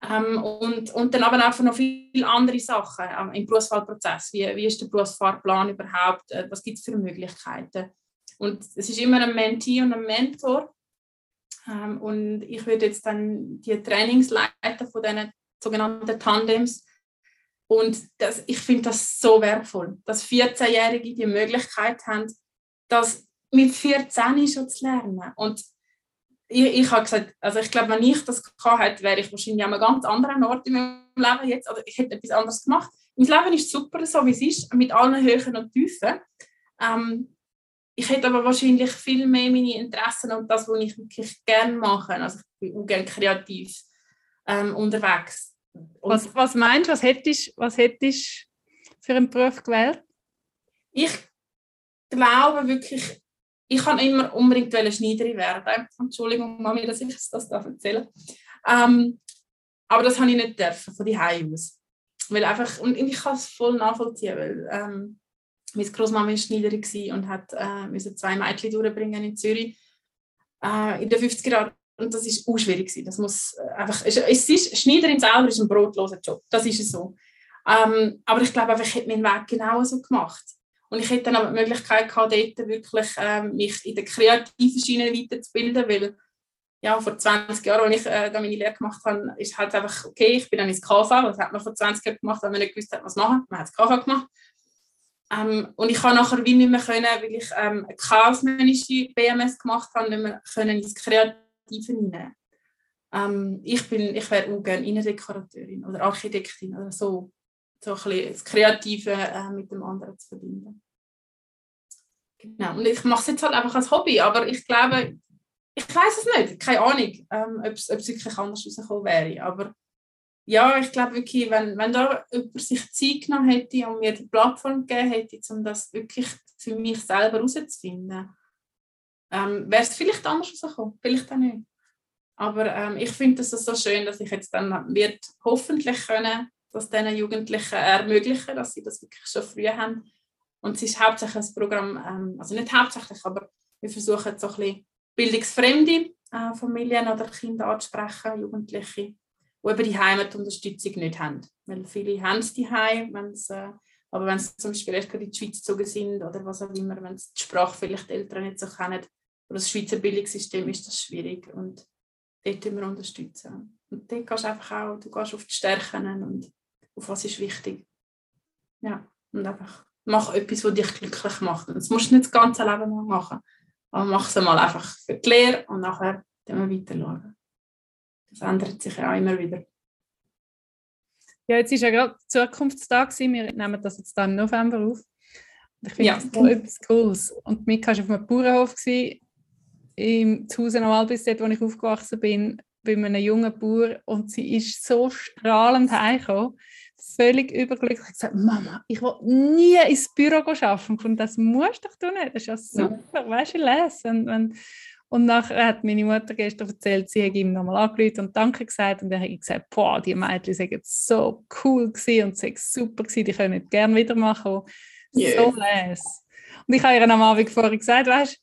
Ähm, und, und dann aber auch noch viele andere Sachen ähm, im Berufswahlprozess. Wie, wie ist der Berufsfahrplan überhaupt? Äh, was gibt es für Möglichkeiten? Und es ist immer ein Mentee und ein Mentor, ähm, und ich würde jetzt dann die Trainings leiten von diesen sogenannten Tandems. Und das, ich finde das so wertvoll, dass 14-Jährige die Möglichkeit haben, das mit 14 schon zu lernen. Und ich, ich habe gesagt, also ich glaube, wenn ich das gehabt hätte, wäre ich wahrscheinlich an einem ganz anderen Ort in meinem Leben jetzt. Oder ich hätte etwas anderes gemacht. Mein Leben ist super, so wie es ist, mit allen Höhen und Tiefen. Ähm, ich hätte aber wahrscheinlich viel mehr meine Interessen und das, was ich wirklich gerne mache. Also ich bin auch gerne kreativ ähm, unterwegs. Was, was meinst du, was hättest du was hättest für einen Beruf gewählt? Ich glaube wirklich, ich kann immer unbedingt Schneiderin werden. Entschuldigung, Mami, dass ich das da erzählen ähm, Aber das habe ich nicht dürfen, von die aus. Weil einfach, und ich kann es voll nachvollziehen, weil ähm, meine Großmama war Schneiderin und hat äh, zwei Mädchen durchbringen in Zürich äh, in den 50er Jahren. Und das war auch schwierig. Das muss äh, einfach, es ist, Schneiderin selber ist ein brotloser Job. Das ist es so. Ähm, aber ich glaube ich hätte meinen Weg genauso gemacht. Und ich hätte dann aber die Möglichkeit gehabt, dort wirklich ähm, mich in der kreativen Schiene weiterzubilden, weil ja, vor 20 Jahren, als ich äh, da meine Lehre gemacht habe, ist halt einfach, okay, ich bin dann ins KV, das hat man vor 20 Jahren gemacht, weil man nicht gewusst hat, was machen. Man hat das KV gemacht. Ähm, und ich habe nachher wie nicht mehr können, weil ich ähm, eine kaufmännische BMS gemacht habe, nicht mehr können ins Kreative hinein. Ähm, ich bin, ich wäre auch gerne Innendekorateurin oder Architektin oder so. So ein bisschen das Kreative äh, mit dem anderen zu verbinden. Genau. Und ich mache es jetzt halt einfach als Hobby, aber ich glaube, ich weiß es nicht, keine Ahnung, ähm, ob es wirklich anders rausgekommen wäre. Aber ja, ich glaube wirklich, wenn, wenn da jemand sich Zeit genommen hätte und mir die Plattform gegeben hätte, um das wirklich für mich selber herauszufinden, ähm, wäre es vielleicht anders rausgekommen, vielleicht auch nicht. Aber ähm, ich finde es so schön, dass ich jetzt dann wird hoffentlich können, dass diesen Jugendlichen ermöglichen, dass sie das wirklich schon früh haben. Und es ist hauptsächlich ein Programm, ähm, also nicht hauptsächlich, aber wir versuchen so ein bisschen bildungsfremde äh, Familien oder Kinder anzusprechen, Jugendliche die eben die Heimatunterstützung nicht haben. Weil viele haben es die Heim, äh, aber wenn sie zum Beispiel erst in die Schweiz gezogen sind oder was auch immer, wenn sie die Sprache vielleicht die Eltern nicht so kennen, oder das Schweizer Bildungssystem ist das schwierig und dort immer unterstützen. Und dort gehst du einfach auch, du gehst auf die Stärken und auf was ist wichtig. Ja, und einfach mach etwas, was dich glücklich macht. Und das musst du nicht das ganze Leben lang machen, aber mach es mal einfach für die Lehre und nachher dann weiter schauen. Das ändert sich ja auch immer wieder. Ja, jetzt ist ja gerade Zukunftstag. Wir nehmen das jetzt dann im November auf. Ich finde ja. das so etwas Cooles. Und Mika war auf einem Bauernhof im Zuhause am bis dort, wo ich aufgewachsen bin, bei einem jungen Bauer. Und sie ist so strahlend heimgekommen, völlig überglücklich. Ich gesagt, Mama, ich will nie ins Büro arbeiten. Und das musst doch du nicht. Das ist ja super, ja. weißt du, lesen. Wenn, und nachher hat meine Mutter gestern erzählt, sie hat ihm nochmal angerufen und Danke gesagt. Und er hat gesagt, boah, die Mädchen sind so cool gewesen und sind super gewesen, die können gerne wieder machen. Yeah. So les. Und ich habe ihr am Abend vorher gesagt, weißt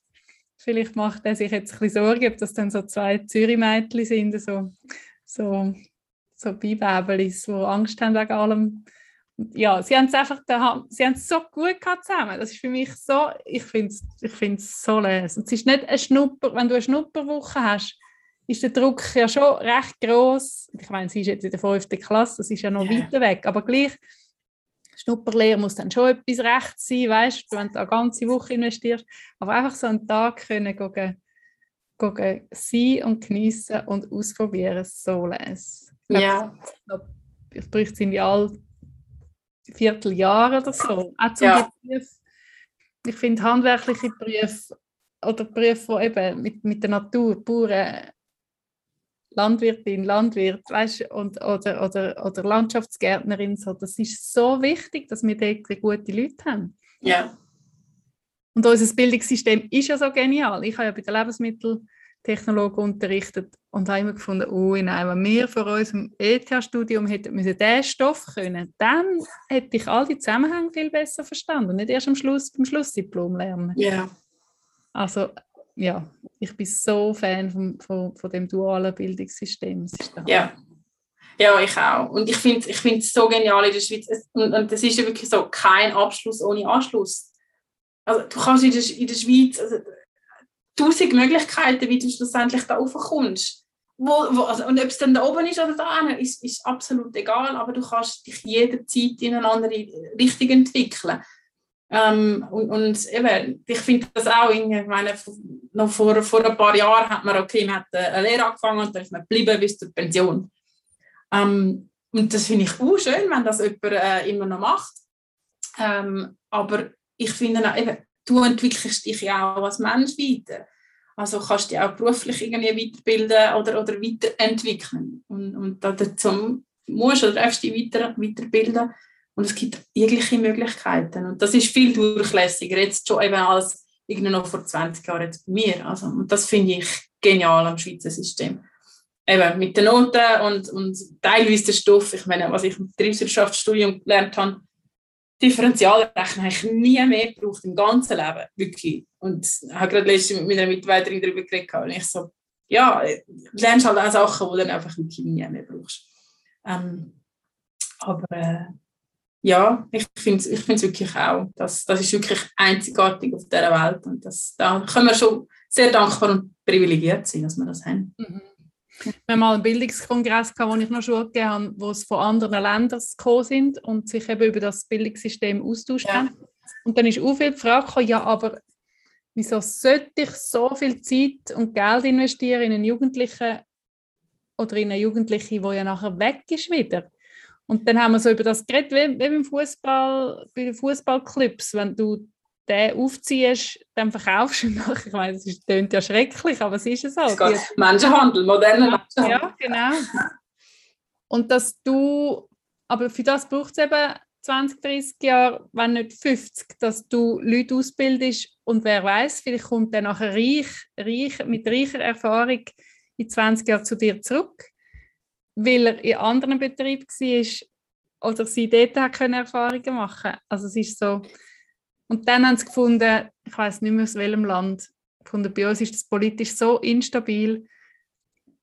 vielleicht macht er sich jetzt ein bisschen Sorgen, ob das dann so zwei Zürich-Mädchen sind, so, so, so Bibäbelis, die Angst haben wegen allem ja, sie haben es einfach sie haben es so gut gehabt zusammen. Das ist für mich so, ich finde es ich find's so lesen. Es ist nicht ein Schnupper, wenn du eine Schnupperwoche hast, ist der Druck ja schon recht groß. Ich meine, sie ist jetzt in der fünften Klasse, das ist ja noch yeah. weiter weg, aber gleich Schnupperlehre muss dann schon etwas recht sein, weißt du, wenn du eine ganze Woche investierst. Aber einfach so einen Tag können gehen, gehen sein und geniessen und ausprobieren, so lesen. Ja. Yeah. Ich bräuchte es in all Vierteljahr oder so. Auch zum ja. Beruf. Ich finde handwerkliche Berufe oder Berufe, die eben mit, mit der Natur, Bauern, Landwirtin, Landwirt, weißt, und, oder, oder, oder Landschaftsgärtnerin, so, das ist so wichtig, dass wir dort gute Leute haben. Ja. Und unser Bildungssystem ist ja so genial. Ich habe ja bei den Lebensmitteln Technologen unterrichtet und habe immer gefunden, oh nein, wenn wir vor unserem ETH-Studium hätten müssen diesen Stoff können, dann hätte ich all die Zusammenhänge viel besser verstanden und nicht erst am Schluss beim Schlussdiplom lernen. Ja. Yeah. Also ja, ich bin so Fan von, von, von dem dualen Bildungssystem. Ja. Ja, ich auch. Und ich finde es ich so genial in der Schweiz. Und, und das ist ja wirklich so, kein Abschluss ohne Anschluss. Also du kannst in der, in der Schweiz, also, tausend Möglichkeiten, wie du schlussendlich da raufkommst. Wo, wo, also, und ob es dann da oben ist oder da ist, ist absolut egal, aber du kannst dich jederzeit in eine andere Richtung entwickeln. Ähm, und, und eben, ich finde das auch, ich meine, noch vor, vor ein paar Jahren hat man, okay, man hat eine Lehre angefangen und dann ist man geblieben bis zur Pension. Ähm, und das finde ich auch schön, wenn das jemand äh, immer noch macht. Ähm, aber ich finde, eben, du entwickelst dich ja auch als Mensch weiter. Also kannst du dich auch beruflich irgendwie weiterbilden oder, oder weiterentwickeln. Und, und dazu musst oder darfst du dich weiter, weiterbilden. Und es gibt jegliche Möglichkeiten. Und das ist viel durchlässiger, jetzt schon eben als irgendwie noch vor 20 Jahren jetzt bei mir. Also, und das finde ich genial am Schweizer System. Eben mit den Noten und, und teilweise der Stoff. Ich meine, was ich im Betriebswirtschaftsstudium gelernt habe, Differentialrechnen habe ich nie mehr gebraucht im ganzen Leben, wirklich. Und ich habe gerade letztens mit einer Mitarbeiterin darüber geredet und ich so, ja, du lernst halt auch Sachen, die du dann einfach wirklich nie mehr brauchst. Ähm, aber äh, ja, ich finde es ich wirklich auch, das, das ist wirklich einzigartig auf dieser Welt und das, da können wir schon sehr dankbar und privilegiert sein, dass wir das haben. Mhm. Wir haben mal einen Bildungskongress gehabt, wo ich noch Schule gegeben habe, wo es von anderen Ländern gekommen sind und sich eben über das Bildungssystem austauscht ja. haben. Und dann ist auch viel die Frage gekommen, ja, aber wieso sollte ich so viel Zeit und Geld investieren in einen Jugendlichen oder in eine Jugendliche, die ja nachher weg ist wieder? Und dann haben wir so über das geredet, wie, wie beim Fußball, bei den Fußballclubs, wenn du den aufziehst, dann verkaufst du ihn nachher. Ich meine, das klingt ja schrecklich, aber es ist es so. Es Menschenhandel, moderner Menschenhandel. Ja, genau. Und dass du, aber für das braucht es eben 20, 30 Jahre, wenn nicht 50, dass du Leute ausbildest und wer weiß, vielleicht kommt dann nachher reich, reich, mit reicher Erfahrung in 20 Jahren zu dir zurück weil er in anderen Betrieben war oder sie dort auch können Erfahrungen machen Also es ist so. Und dann haben sie gefunden, ich weiß nicht mehr aus welchem Land, gefunden, bei uns ist das politisch so instabil,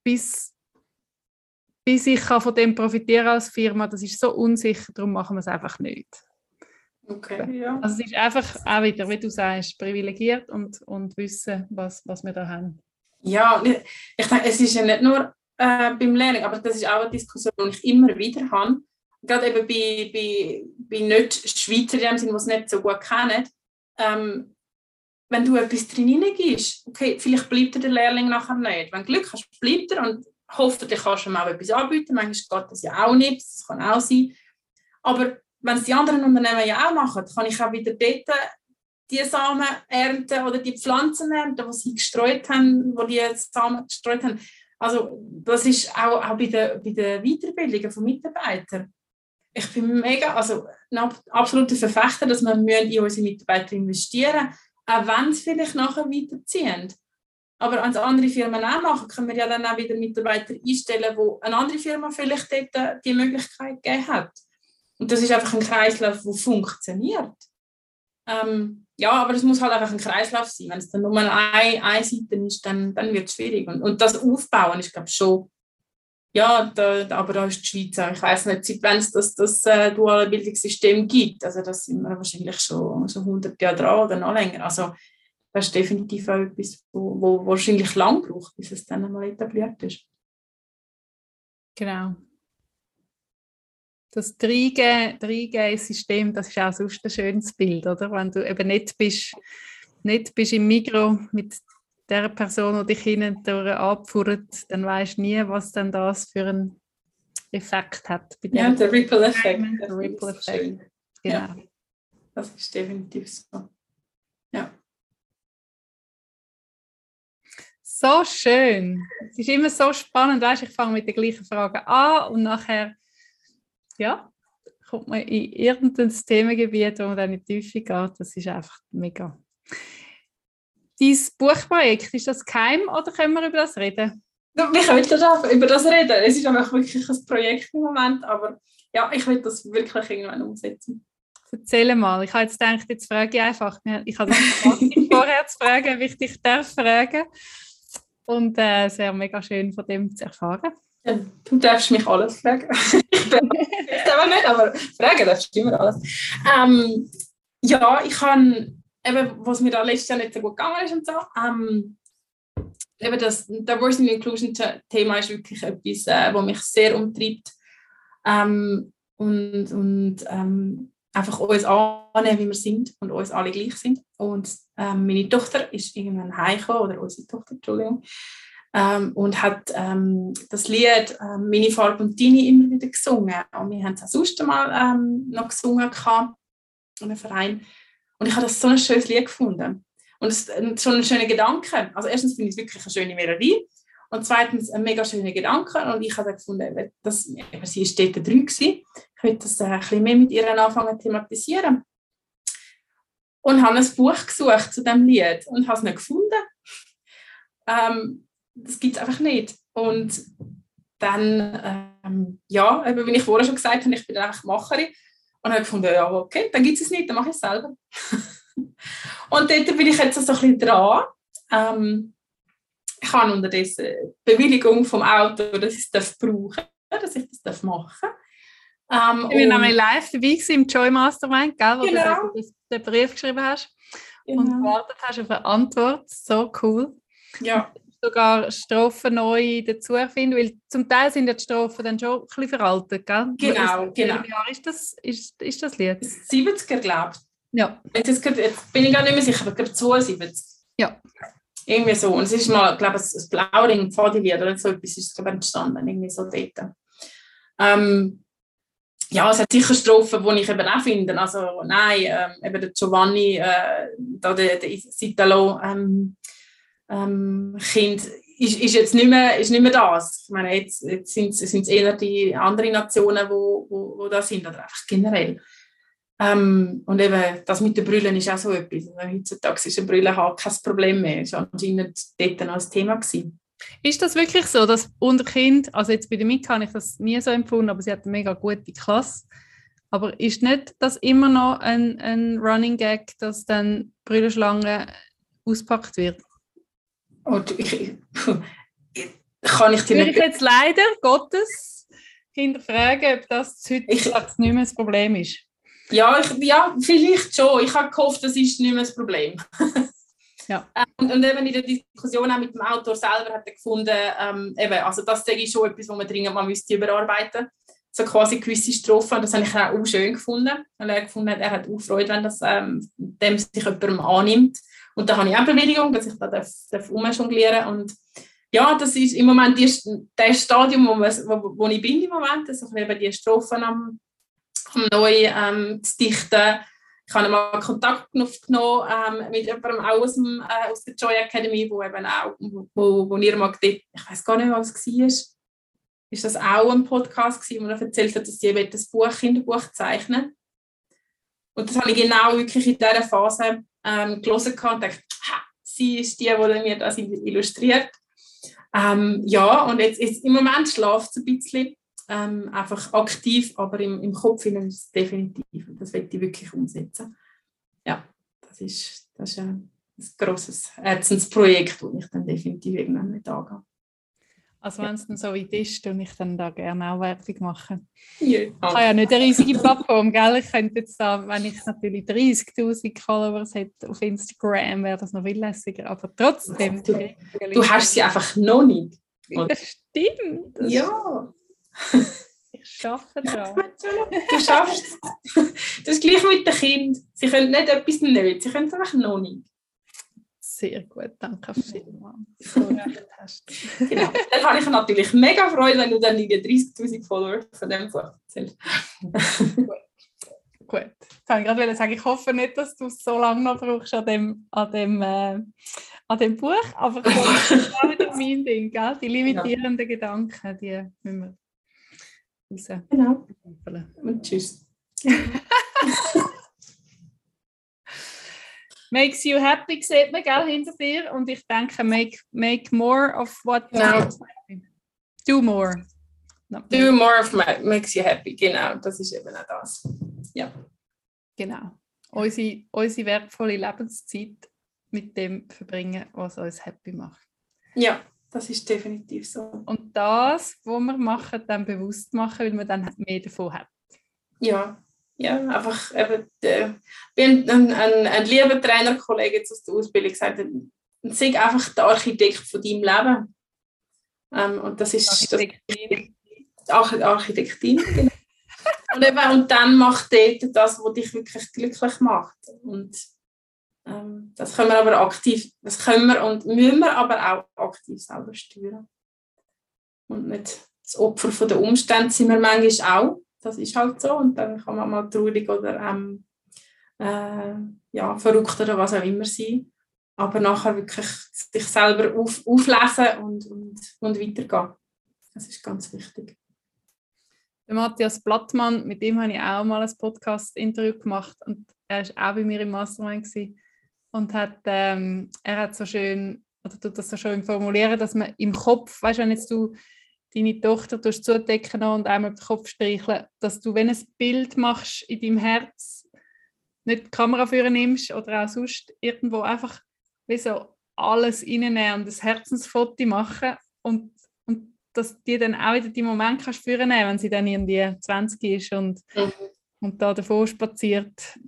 bis, bis ich kann von dem profitieren als Firma, das ist so unsicher, darum machen wir es einfach nicht. Okay, ja. Also es ist einfach auch wieder, wie du sagst, privilegiert und, und wissen, was, was wir da haben. Ja, ich denke, es ist ja nicht nur äh, beim Lernen. Aber das ist auch eine Diskussion, die ich immer wieder habe. Gerade eben bei, bei, bei Nicht-Schweizer, die es nicht so gut kennen. Ähm, wenn du etwas drin gibst, okay, vielleicht bleibt der Lehrling nachher nicht. Wenn du Glück hast, bleibt er und hoffentlich kannst du ihm auch etwas anbieten. Manchmal geht das ja auch nicht, das kann auch sein. Aber wenn es die anderen Unternehmen ja auch machen, kann ich auch wieder dort die Samen ernten oder die Pflanzen ernten, die sie gestreut haben, wo die Samen gestreut haben. Also das ist auch, auch bei den bei der Weiterbildungen von Mitarbeitern. Ich bin mega, also ein absoluter Verfechter, dass wir in unsere Mitarbeiter investieren auch wenn sie vielleicht nachher weiterziehen. Aber als andere Firmen auch machen, können wir ja dann auch wieder Mitarbeiter einstellen, wo eine andere Firma vielleicht dort die Möglichkeit gegeben hat. Und das ist einfach ein Kreislauf, der funktioniert. Ähm, ja, aber es muss halt einfach ein Kreislauf sein. Wenn es dann nur mal eine, eine Seite ist, dann, dann wird es schwierig. Und, und das Aufbauen ist, glaube ich, schon, ja, da, aber da ist die Schweiz auch, ich weiß nicht, seit wann es das, das äh, duale Bildungssystem gibt. Also da sind wir wahrscheinlich schon so 100 Jahre dran oder noch länger. Also das ist definitiv auch etwas, wo, wo wahrscheinlich lang braucht, bis es dann einmal etabliert ist. Genau das 3G-System, das ist auch sonst ein schönes Bild, oder? Wenn du eben nicht bist, nicht bist im Mikro mit der Person, die dich hinten abfuhrt, dann weißt du nie, was dann das für einen Effekt hat. ja, der Ripple-Effekt. Der Ripple-Effekt, genau. Ja, das ist definitiv so. Ja. So schön. Es ist immer so spannend, weißt, ich fange mit den gleichen Fragen an und nachher ja, kommt man in irgendein Themengebiet, wo man dann in die Tiefe geht. Das ist einfach mega. Dein Buchprojekt, ist das geheim oder können wir über das reden? Wir können über das reden. Es ist einfach wirklich ein Projekt im Moment, aber ja, ich will das wirklich irgendwann umsetzen. Erzähl mal. Ich habe jetzt gedacht, jetzt frage ich einfach. Ich habe das vorher zu fragen, ob ich dich darf fragen. Und äh, es wäre mega schön, von dem zu erfahren. Ja, du darfst mich alles fragen. ich bin aber nicht, aber fragen darfst du immer alles. Ähm, ja, ich habe, eben, was mir da letztes Jahr nicht so gut gegangen ist und so, ähm, eben das Diversity Inclusion Thema ist wirklich etwas, äh, was mich sehr umtreibt. Ähm, und und ähm, einfach uns annehmen, wie wir sind und uns alle gleich sind. Und ähm, meine Tochter ist irgendwann heimgekommen, oder unsere Tochter, Entschuldigung, ähm, und hat ähm, das Lied ähm, «Meine Farbe und Deine» immer wieder gesungen. Und wir haben es auch sonst einmal ähm, noch gesungen in einem Verein. Und ich habe das so ein schönes Lied gefunden. Und es ist schon ein schöner Gedanke. Also erstens finde ich es wirklich eine schöne Melodie. Und zweitens ein mega schöner Gedanke. Und ich habe gefunden, dass, sie war dort drin gewesen. Ich will das ein bisschen mehr mit ihr anfangen zu thematisieren. Und habe ein Buch gesucht zu diesem Lied und habe es nicht gefunden. Ähm, das gibt es einfach nicht. Und dann, ähm, ja, eben, wie ich vorher schon gesagt habe, ich bin einfach Macherin und habe gefunden, ja, okay, dann gibt es nicht, dann mache ich es selber. und dort bin ich jetzt so ein bisschen dran. Ähm, ich habe unterdessen Bewilligung vom Auto, dass ich es brauchen darf, dass ich das machen darf. Ähm, ich war nämlich live dabei im Joy Mastermind, gell, wo genau. du den Brief geschrieben hast genau. und gewartet hast auf eine Antwort. So cool. Ja sogar Strophen neu dazu finden, weil zum Teil sind ja die Strophen dann schon ein bisschen veraltet, gell? Genau, ist, genau. Jahr ist das, ist, ist das Lied? 70er, glaube ich. Ja. Jetzt, jetzt, bin ich gar nicht mehr sicher, aber ich glaube 72. Ja. Irgendwie so. Und es ist mal, glaube ich, ein Blauring, Pfadilied oder so etwas ist glaube entstanden, irgendwie so dort. Ähm, ja, es hat sicher Strophen, die ich eben auch finde. Also nein, ähm, eben der Giovanni, äh, da der, der Italo, ähm, ähm, Kind ist, ist jetzt nicht mehr, ist nicht mehr das. Ich meine, jetzt, jetzt sind es eher die anderen Nationen, wo, wo, wo da sind, oder einfach generell. Ähm, und eben, das mit den Brüllen ist auch so etwas. Also heutzutage ist ein Brüllenhaar kein Problem mehr. Das war anscheinend dort noch ein Thema. Gewesen. Ist das wirklich so, dass unter Kind, also jetzt bei der Mika habe ich das nie so empfunden, aber sie hat eine mega gute Klasse. Aber ist nicht das immer noch ein, ein Running Gag, dass dann Brüllenschlange auspackt wird? Und ich, kann ich dir Würde ich jetzt leider Gottes hinterfragen, ob das heute ich, nicht mehr das Problem ist. Ja, ich, ja, vielleicht schon. Ich habe gehofft, das ist nicht mehr das Problem. Ja. Und, und, eben in der Diskussion auch mit dem Autor selber hat er gefunden, ähm, eben, also das ist schon etwas, was man dringend mal müsste überarbeiten so quasi gewisse Strophen. Das habe ich auch schön gefunden, weil er gefunden hat, er hat auch Freude, wenn das ähm, dem sich jemandem annimmt. Und da habe ich auch Bewilligung, dass ich da darf, darf umjonglieren und ja, das ist im Moment die, das Stadium, wo, wo, wo ich bin im Moment, also eben die Strophen am, am neu ähm, zu dichten. Ich habe mal Kontakt aufgenommen ähm, mit jemandem aus, dem, äh, aus der Joy Academy, wo eben auch, wo, wo ihr mal dort, ich weiß gar nicht, was es war, ist das auch ein Podcast gewesen, wo er erzählt hat, dass sie das Buch, Kinderbuch zeichnen. Und das habe ich genau wirklich in dieser Phase ähm, gelesen und dachte, sie ist die, die mir das illustriert. Ähm, ja, und jetzt, jetzt im Moment schlaft es ein bisschen, ähm, einfach aktiv, aber im, im Kopf ist es definitiv. Und das werde ich wirklich umsetzen. Ja, das ist, das ist ein, ein grosses Herzensprojekt, das ich dann definitiv irgendwann nicht angehe. Also wenn es dann so weit ist, tue ich dann da gerne auch Werbung machen. Ja. Ich habe ja nicht eine riesige Plattform, gell? Ich könnte jetzt da, wenn ich natürlich 30'000 Followers hätte auf Instagram, wäre das noch viel lässiger, aber trotzdem. Du, du hast sie einfach noch nicht. Das stimmt. Das ja. Ich schaffe das. Du schaffst es. Das ist gleich mit den Kindern. Sie können nicht etwas nicht, sie können es einfach noch nicht. Sehr gut, danke vielmals, du recht hast. genau. Dann habe ich natürlich mega Freude, wenn du dann die 30'000 Follower von dem erzählst. gut. gut. Jetzt ich gerade sagen, ich hoffe nicht, dass du so lange noch brauchst an dem, an dem, äh, an dem Buch, aber das ist auch wieder mein Ding, gell? die limitierenden ja. Gedanken, die müssen wir raus. Genau. Und tschüss. Makes you happy, sieht man, gell, hinter dir. Und ich denke, make, make more of what genau. Do more. Do more of my, makes you happy, genau. Das ist eben auch das. Ja. Genau. Unsere, unsere wertvolle Lebenszeit mit dem verbringen, was uns happy macht. Ja, das ist definitiv so. Und das, was wir machen, dann bewusst machen, weil man dann mehr davon hat. Ja, ja, einfach eben, äh, ein, ein, ein, ein lieber Trainerkollege aus der Ausbildung gesagt, sei einfach der Architekt von deinem Leben. Ähm, und das ist Architektin. Das, Architektin, genau. Und, eben, und dann macht dort das, was dich wirklich glücklich macht. Und ähm, das können wir aber aktiv, das können wir und müssen wir aber auch aktiv selber steuern. Und nicht das Opfer der Umstände sind wir manchmal auch. Das ist halt so. Und dann kann man mal traurig oder ähm, äh, ja, verrückt oder was auch immer sein. Aber nachher wirklich sich selber auf, auflesen und, und, und weitergehen. Das ist ganz wichtig. Der Matthias Blattmann, mit dem habe ich auch mal ein Podcast-Interview gemacht und er war auch bei mir im Mastermind gewesen und hat, ähm, er hat so schön, oder tut das so schön formulieren, dass man im Kopf, weißt du, wenn jetzt du deine Tochter zudecken und einmal den Kopf streicheln, dass du, wenn ein Bild machst in deinem Herz, nicht die Kamera führen nimmst oder auch sonst irgendwo einfach wie so alles reinnehmen und ein Herzensfoto machen und, und dass die dann auch wieder die Moment kannst führen wenn sie dann irgendwie 20 ist und, mhm. und da davor spaziert,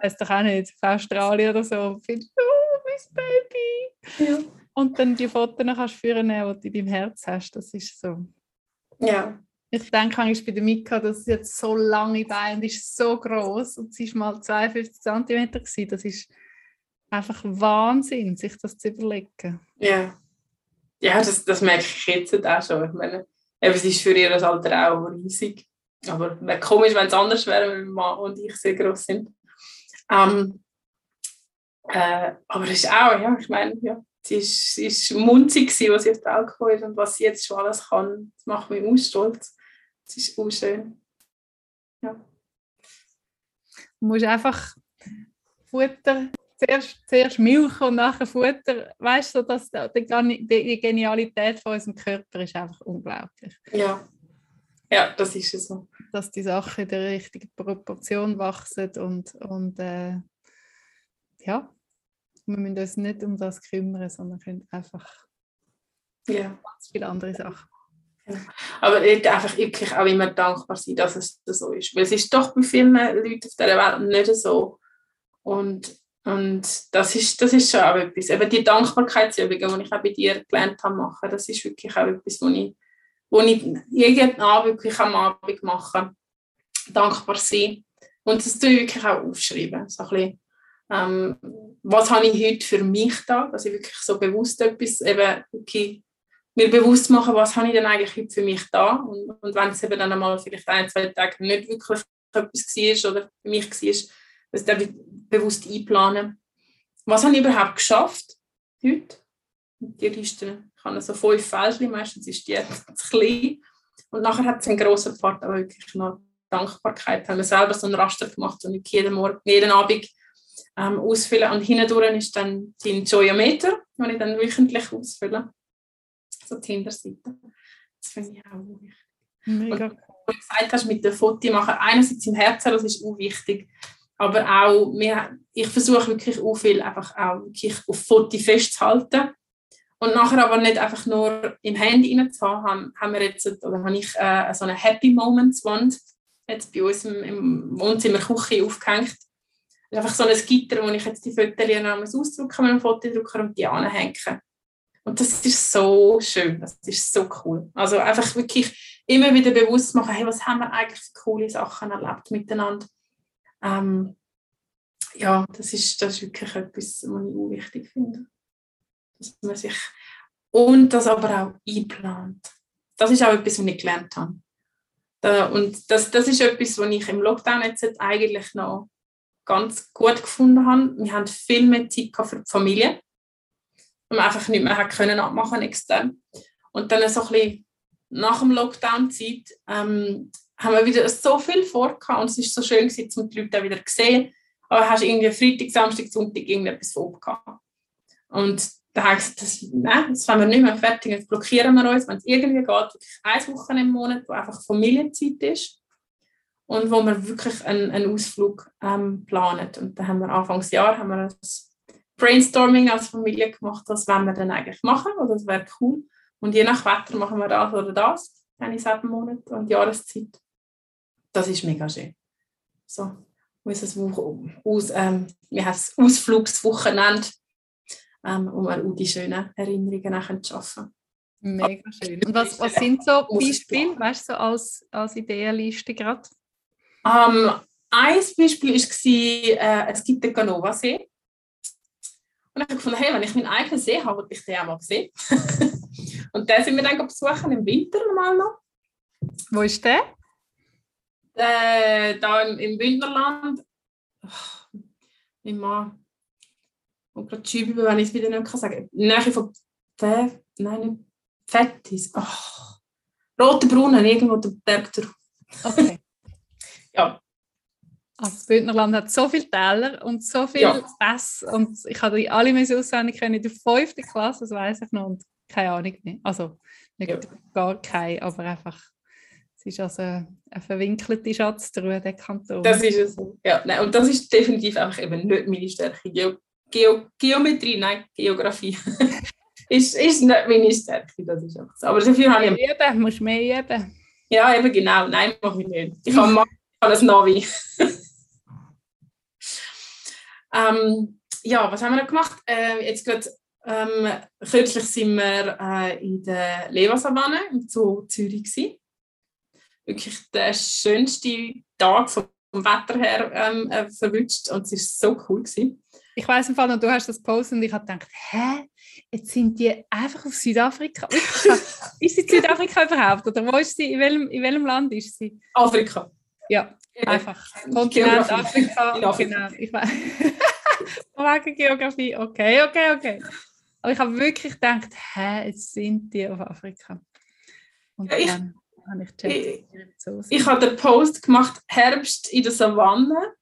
weiß doch auch nicht, auf Australien oder so, findest oh, mein Baby. Ja. Und dann die Fotos kannst du führen, die du in deinem Herz hast, das ist so. Ja. Ich denke ich bei der Mika, dass sie jetzt so lange Beine und ist so groß und sie ist mal 52 cm gewesen. Das ist einfach Wahnsinn, sich das zu überlegen. Ja, ja das, das merke ich jetzt auch schon. Ich meine, es ist für ihr Alter auch riesig. Aber wäre komisch, wenn es anders wäre, wenn Mann und ich sehr groß sind. Ähm, äh, aber es ist auch, ja, ich meine, ja, sie ist, ist munzig, gewesen, was sie auf die Welt gekommen ist und was sie jetzt schon alles kann. Das macht mich auch stolz. Es ist auch schön. Ja. Du musst einfach Futter, zuerst, zuerst Milch und nachher Futter. Weißt du, dass die, die Genialität von unserem Körper ist einfach unglaublich. Ja, ja das ist es so. Dass die Sachen in der richtigen Proportion wachsen und, und äh, ja, wir müssen uns nicht um das kümmern, sondern können einfach ja. ganz viele andere Sachen. Aber einfach wirklich auch immer dankbar sein, dass es so ist. Weil es ist doch bei vielen Leuten auf dieser Welt nicht so. Und, und das, ist, das ist schon auch etwas. Eben die Dankbarkeitsübungen, die ich auch bei dir gelernt habe, machen, das ist wirklich auch etwas, wo ich, wo ich jeden Abend wirklich am Abend mache. Dankbar sein. Und das tue ich wirklich auch aufschreiben. So ein bisschen, ähm, was habe ich heute für mich da, dass ich wirklich so bewusst etwas eben okay, mir bewusst machen, was habe ich denn eigentlich heute für mich da und, und wenn es eben dann einmal vielleicht ein, zwei Tage nicht wirklich etwas war oder für mich war, das dann bewusst einplanen. Was habe ich überhaupt geschafft heute? Die Liste, ich habe so fünf Fälschchen, meistens ist die zu klein. Und nachher hat es einen grossen Part auch wirklich noch Dankbarkeit. Haben wir selber so einen Raster gemacht und ich jeden Morgen, jeden Abend ähm, ausfüllen. Und hinten ist dann die Joyometer, den ich dann wöchentlich ausfülle. So die Hinterseite. Das finde ich auch wichtig. Mega und, wie du gesagt hast, mit dem Foto machen, einerseits im Herzen, das ist auch wichtig, aber auch, wir, ich versuche wirklich auch viel einfach auch wirklich auf Foto festzuhalten und nachher aber nicht einfach nur im Handy rein zu haben, haben wir jetzt, oder habe ich äh, so eine Happy Moments Wand jetzt bei uns im, im Wohnzimmer Küche aufgehängt ist einfach so ein Gitter, wo ich jetzt die Fotos ausdrucken mit dem Fotodrucker und die anhängen. Und das ist so schön, das ist so cool. Also einfach wirklich immer wieder bewusst machen, hey, was haben wir eigentlich für coole Sachen erlebt miteinander. Ähm, ja, das ist, das ist wirklich etwas, was ich auch wichtig finde. Dass man sich und das aber auch einplant. Das ist auch etwas, was ich gelernt habe. und das, das ist etwas, was ich im Lockdown jetzt eigentlich noch ganz gut gefunden habe. Wir haben viel mehr Zeit für die Familie, und wir einfach nicht mehr können abmachen extern. Und dann so ein bisschen nach dem Lockdown-Zeit ähm, haben wir wieder so viel vor und es war so schön gewesen, um die Leute wieder zu sehen. Aber hast irgendwie Freitag, Samstag, Sonntag irgendetwas vor Und da habe ich gesagt, das, nein, das wollen wir nicht mehr fertig, jetzt blockieren wir uns, wenn es irgendwie geht, wirklich eine Woche im Monat, wo einfach Familienzeit ist und wo wir wirklich einen, einen Ausflug ähm, planen. Und da haben wir Anfangsjahr haben wir ein Brainstorming als Familie gemacht, was wollen wir denn eigentlich machen oder das wäre cool. Und je nach Wetter machen wir das oder das, eine sieben Monate und Jahreszeit. Das ist mega schön. So, aus, ähm, wir haben es Ausflugswochenende, ähm, um auch die schönen Erinnerungen zu schaffen. Mega schön. Und was, was sind so Beispiele, weißt du, so als, als Ideenliste gerade? Ähm, ein Beispiel war, äh, es gibt den Ganova-See. Und ich habe gefunden, hey, wenn ich meinen eigenen See habe, würde ich den auch mal sehen. und den sind wir dann besuchen im Winter mal noch. Wo ist der? Äh, da im, im Bündnerland. Oh, immer. Und gerade Schübe, wenn ich es wieder nicht sagen kann. Nähe von Pfeff, nein, nicht Fettis. Oh. Rote Brunnen, irgendwo der Berg drauf. Okay. Ja. Also das Bündnerland hat so viele Täler und so viele Ja. Pässe und ich habe die alle meine auswendig können in der fünften Klasse, das weiß ich noch und keine Ahnung mehr. Also nicht Ja. gar keine, aber einfach es ist also eine verwinkelte Schatztruhe, der Kanton. Das ist es. Ja, nein, und das ist definitiv einfach eben nicht meine Stärke. Geo Geo Geometrie, nein, Geografie. ist, ist nicht meine Stärke, das ist einfach so. Aber dafür habe ich... üben, musst mehr üben. Ja, eben genau. Nein, mache ich nicht. Ich habe ein Navi. ähm, ja, was haben wir noch gemacht? Ähm, jetzt gerade ähm, kürzlich sind wir äh, in der Levasavanne im Zoo Zürich gewesen. Wirklich der schönste Tag vom Wetter her ähm, äh, verwünscht und es war so cool gewesen. Ich weiß im Fall noch, du hast das gepostet und ich habe gedacht, hä, jetzt sind die einfach auf Südafrika. Ist sie in Südafrika überhaupt oder wo ist sie? In welchem, in welchem Land ist sie? Afrika. Ja, Eben. einfach. Kontinent. Afrika. Genau, ich weiß. Wegen Geografie, okay, okay, okay. Aber ich habe wirklich gedacht, hä, jetzt sind die auf Afrika. Und Ja, ich- dann habe ich gecheckt, Ich- habe den Post gemacht, Herbst in der Savanne.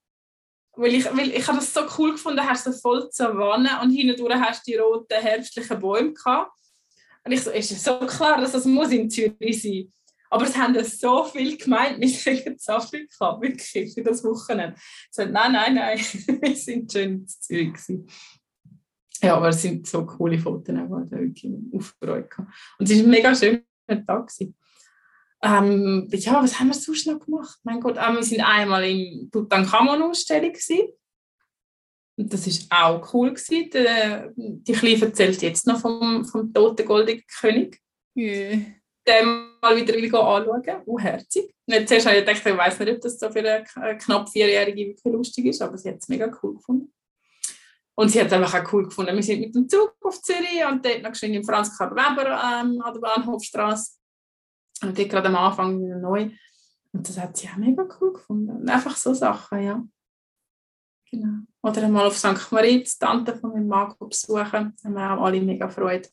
Weil ich, weil ich habe das so cool gefunden, hast du so voll die Savanne und hinten hast du die roten herbstlichen Bäume gehabt. Und ich so, ist es so klar, dass das muss in Zürich sein. Aber es haben so viel gemeint, wir sind in Afrika, wirklich, für das Wochenende. Ich so, nein, nein, nein, wir sind schön in Zürich. Ja, aber es sind so coole Fotos, die ich wirklich aufgefreut habe. Und es war ein mega schöner Tag. Ähm, ja, was haben wir sonst noch gemacht? Mein Gott, ähm, wir sind einmal in Tutankhamon-Ausstellung. Und das war auch cool. Der, die Kleine erzählt jetzt noch vom, vom toten goldenen König. Ja. Den mal wieder anschauen. Oh, herzig. Zuerst habe ich gedacht, ich weiß nicht, ob das so für eine knapp Vierjährige wirklich lustig ist, aber sie hat es mega cool gefunden. Und sie hat es einfach auch cool gefunden. Wir sind mit dem Zug auf Zürich und dort noch geschwind in Franz Karl Weber ähm, an der Bahnhofstraße. Und dort gerade am Anfang wieder neu. Und das hat sie auch mega cool gefunden. Und einfach so Sachen, ja. Genau. Oder einmal auf St. Moritz, die Tante von meinem Mann besuchen. Da haben wir auch alle mega Freude.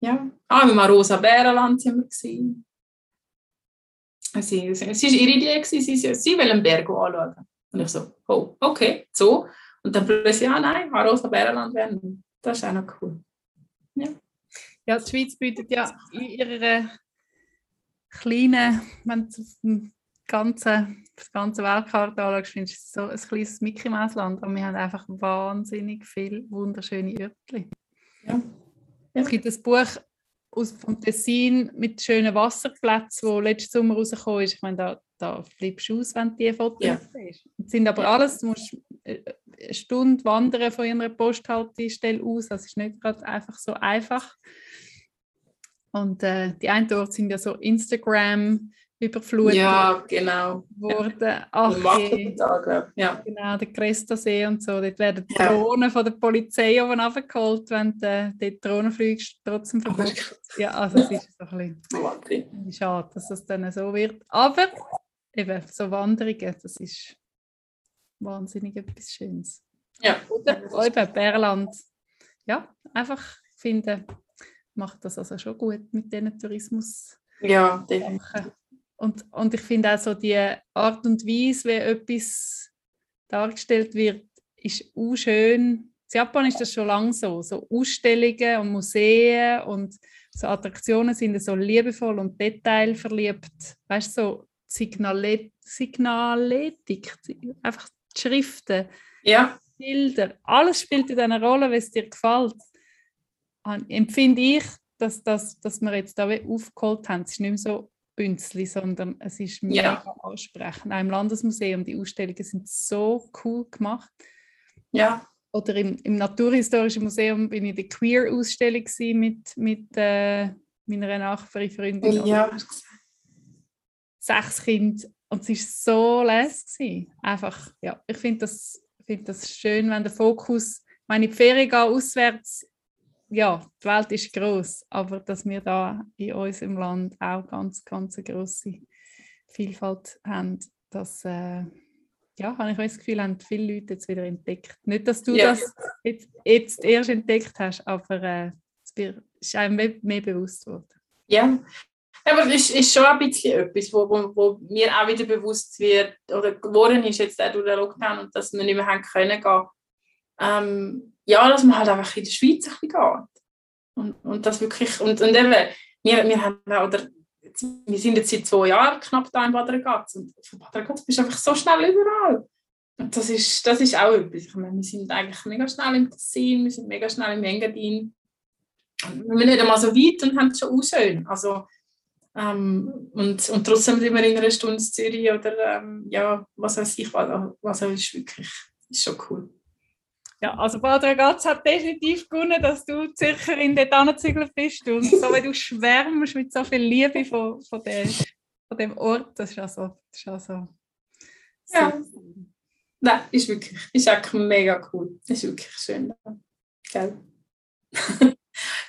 Ja. Ah, im Rosa Bärenland sind wir. Sie, sie war ihre Idee, sie, sie, sie will einen Berg anschauen. Und ich so, oh, okay, so. Und dann plötzlich, ja, nein, Rosa Bärenland werden. Das ist auch noch cool. Ja, die Schweiz bietet ja in ihrer kleinen, wenn du auf dem ganzen, das ganze Weltkarte anschaust, findest du es so ein kleines Mickey Mouse Land, aber wir haben einfach wahnsinnig viele wunderschöne Örtchen. Ja. Es gibt ein Buch aus vom Tessin mit schönen Wasserplätzen, wo letzten Sommer rausgekommen ist. Ich meine, da, da flippst du aus, wenn du die Fotos Ja. siehst. Es sind aber alles, du musst äh, eine Stunde wandern von ihrer Posthaltestelle aus. Das ist nicht gerade einfach so einfach. Und äh, die einen dort sind ja so Instagram überflutet Ja, genau. worden. Ach. Tag, ich. ja. Genau, der Cresta-See und so. Dort werden die Ja. Drohnen von der Polizei oben runtergeholt, wenn du äh, dort Drohnen fliegst, trotzdem Aber verboten. Ja, also es ist so ein bisschen schade, dass es dann so wird. Aber eben, so Wanderungen, das ist wahnsinnig etwas Schönes. Ja. Oder eben Bärland. Ja, einfach finde, macht das also schon gut mit diesen Tourismus. Ja, definitiv. Und, und ich finde auch so die Art und Weise, wie etwas dargestellt wird, ist auch schön. In Japan ist das schon lange so. So Ausstellungen und Museen und so Attraktionen sind so liebevoll und detailverliebt. Weißt du, so Signale Signaletik, einfach die Schriften, Ja, Bilder, alles spielt in einer Rolle, wenn es dir gefällt. Und Empfinde ich, dass, dass, dass wir jetzt da aufgeholt haben. Es ist nicht mehr so Bünzli, sondern es ist mega Ja. ansprechend. Auch im Landesmuseum, die Ausstellungen sind so cool gemacht. ja, Oder im, im Naturhistorischen Museum bin ich in der Queer-Ausstellung mit, mit äh, meiner Nachbarin, Freundin. und ja. Sechs Kinder und es war so lässig. Einfach, ja, ich finde das, find das schön, wenn der Fokus, wenn ich die Ferien gehe, auswärts, ja, die Welt ist groß, aber dass wir da in unserem Land auch ganz, ganz eine grosse Vielfalt haben, das äh, ja, habe ich das Gefühl, haben viele Leute jetzt wieder entdeckt. Nicht, dass du ja. das jetzt, jetzt, erst entdeckt hast, aber äh, es ist einem mehr, mehr bewusst geworden. Ja, aber es ist, ist schon ein bisschen etwas, wo, wo, wo mir auch wieder bewusst wird oder geworden ist jetzt auch durch den Lockdown und dass wir nicht mehr haben können gehen. Ähm, ja, dass man halt einfach in der Schweiz ein bisschen geht. Und, und das wirklich, und, und eben, wir, wir haben auch, oder wir sind jetzt seit zwei Jahren knapp da in Bad Ragaz und von Bad Ragaz bist du einfach so schnell überall. Und das ist, das ist auch etwas. Ich meine, wir sind eigentlich mega schnell im Tessin, wir sind mega schnell im Engadin. Wir sind nicht einmal so weit und haben es schon auch schön. Also, ähm, und, und trotzdem sind wir in einer Stunde in Zürich oder ähm, ja, was weiß ich, was, was ist wirklich ist schon cool. Ja, also Bad Ragaz hat definitiv gewonnen, dass du Zürcherin dort angezügelt bist und so wie du schwärmst mit so viel Liebe von, von, der, von dem Ort, das ist also, das ist also ja. Nein, ist wirklich, ist echt mega cool. Ist wirklich schön. Gell?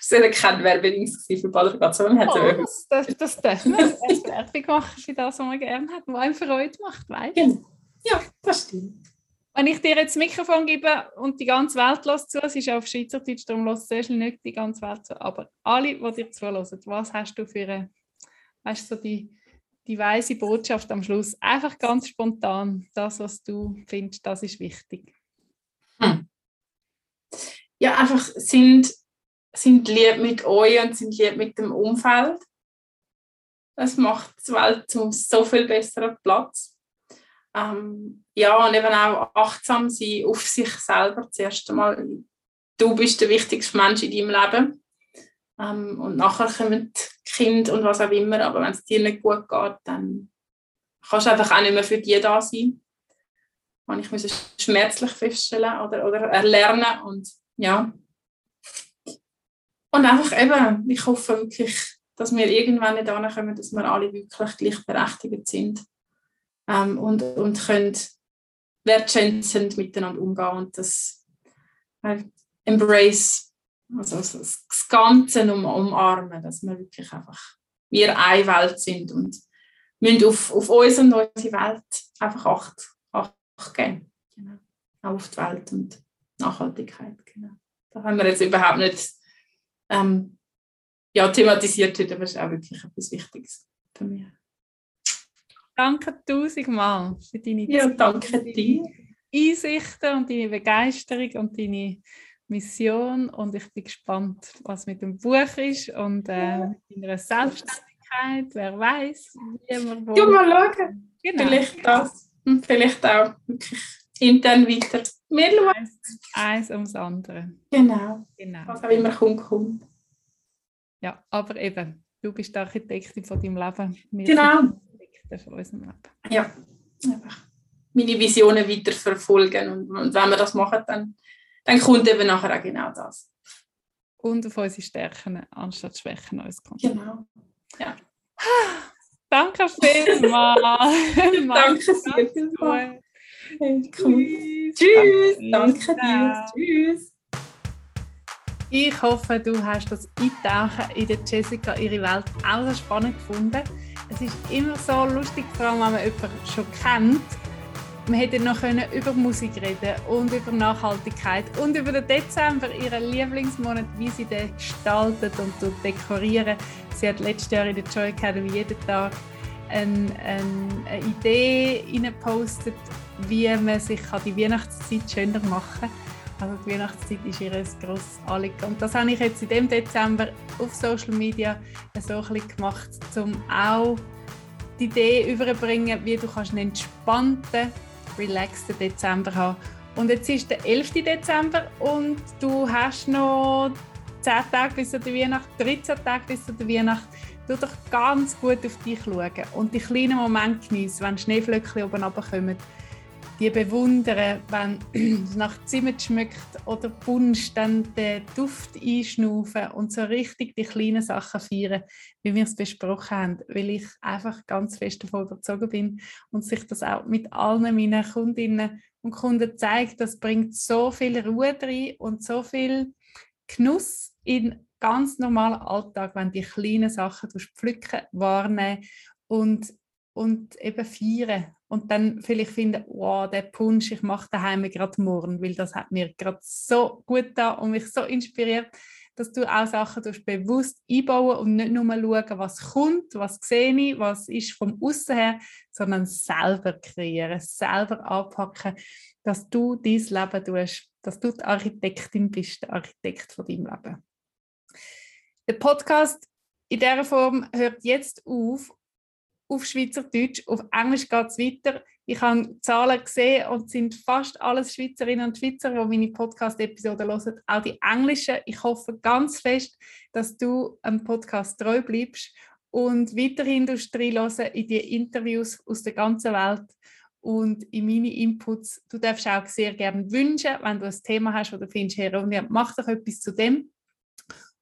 Es war keine Werbung für Bad Ragaz, sondern hat oh, das, das, das darf man Werbung machen für das, was man gerne hat, was einem Freude macht, weißt du? Ja, das stimmt. Wenn ich dir jetzt das Mikrofon gebe und die ganze Welt lässt zu, es ist auf Schweizerdeutsch, darum lässt sehr nicht die ganze Welt zu, aber alle, die dir zuhören, was hast du für eine, weißt so die, die weise Botschaft am Schluss? Einfach ganz spontan, das, was du findest, das ist wichtig. Hm. Ja, einfach sind, sind lieb mit euch und sind lieb mit dem Umfeld. Das macht die Welt zum so viel besseren Platz. Ähm, ja, und eben auch achtsam sein auf sich selber zuerst einmal. Du bist der wichtigste Mensch in deinem Leben. Ähm, und nachher kommen die Kinder und was auch immer. Aber wenn es dir nicht gut geht, dann kannst du einfach auch nicht mehr für die da sein. Und ich muss es schmerzlich feststellen oder, oder erlernen. Und ja. Und einfach eben, ich hoffe wirklich, dass wir irgendwann nicht kommen, dass wir alle wirklich gleichberechtigt sind ähm, und, und können wertschätzend miteinander umgehen und das äh, Embrace, also das, Ganze um, umarmen, dass wir wirklich einfach wir eine Welt sind und müssen auf, auf uns und unsere Welt einfach Acht, Acht geben. Genau. Auch auf die Welt und Nachhaltigkeit. Genau. Da haben wir jetzt überhaupt nicht ähm, ja, thematisiert aber es ist auch wirklich etwas Wichtiges für mich. Danke tausendmal für deine ja, danke dir. Einsichten und deine Begeisterung und deine Mission. Und ich bin gespannt, was mit dem Buch ist und äh, mit deiner Selbstständigkeit. Wer weiß, wie wir wo. Ja, mal schauen. Genau. Vielleicht das. Und vielleicht auch wirklich intern weiter. Wir schauen. Eins, eins ums andere. Genau. genau. Was auch immer kommt, kommt. Ja, aber eben, du bist die Architektin von deinem Leben. Wir genau von unserem Leben. Ja, einfach meine Visionen weiter verfolgen. Und, und, wenn wir das machen, dann, dann kommt eben nachher auch genau das. Und auf unsere Stärken anstatt Schwächen uns kommt. Genau. Ja. Danke vielmals. Danke sehr vielmals. Cool. Tschüss. Danke dir. Tschüss. Ich hoffe, du hast das Eintauchen in der Jessica ihre Welt auch so spannend gefunden es ist immer so lustig, vor allem wenn man jemanden schon kennt. Wir hätten noch über Musik reden und über Nachhaltigkeit und über den Dezember, ihren Lieblingsmonat, wie sie den gestaltet und dekorieren. Sie hat letztes Jahr in der Joy Academy jeden Tag eine, eine Idee gepostet, wie man sich die Weihnachtszeit schöner machen kann. Also die Weihnachtszeit ist ihr ein grosses Anliegen. Und das habe ich jetzt in dem Dezember auf Social Media so ein bisschen gemacht, um auch die Idee überzubringen, wie du kannst einen entspannten, relaxten Dezember haben Und jetzt ist der 11. Dezember und du hast noch 10 Tage bis zur Weihnacht, 13 Tage bis zur Weihnacht. Du doch ganz gut auf dich schauen und die kleinen Momente genießen, wenn Schneeflöckchen oben runterkommen die bewundern, wenn es nach Zimmer schmeckt oder Punsch, dann den Duft einschnaufen und so richtig die kleinen Sachen feiern, wie wir es besprochen haben, weil ich einfach ganz fest davon überzeugt bin und sich das auch mit allen meinen Kundinnen und Kunden zeigt, das bringt so viel Ruhe rein und so viel Genuss in ganz normalen Alltag, wenn die kleinen Sachen pflücken, wahrnehmen und, und eben feiern. Und dann vielleicht finden, wow, der Punsch, ich mache daheim gerade morgen, weil das hat mir gerade so gut da und mich so inspiriert, dass du auch Sachen bewusst einbauen und nicht nur schauen, was kommt, was sehe ich, was ist vom Aussen her, sondern selber kreieren, selber anpacken, dass du dein Leben tust, dass du die Architektin bist, der Architekt von deinem Leben. Der Podcast in dieser Form hört jetzt auf, auf Schweizerdeutsch. Auf Englisch geht es weiter. Ich habe Zahlen gesehen und sind fast alles Schweizerinnen und Schweizer, die meine Podcast-Episoden hören, auch die englischen. Ich hoffe ganz fest, dass du am Podcast treu bleibst und weiterhin hören in die Interviews aus der ganzen Welt und in meine Inputs. Du darfst auch sehr gerne wünschen, wenn du ein Thema hast, du findest, hey Ronja, mach doch etwas zu dem.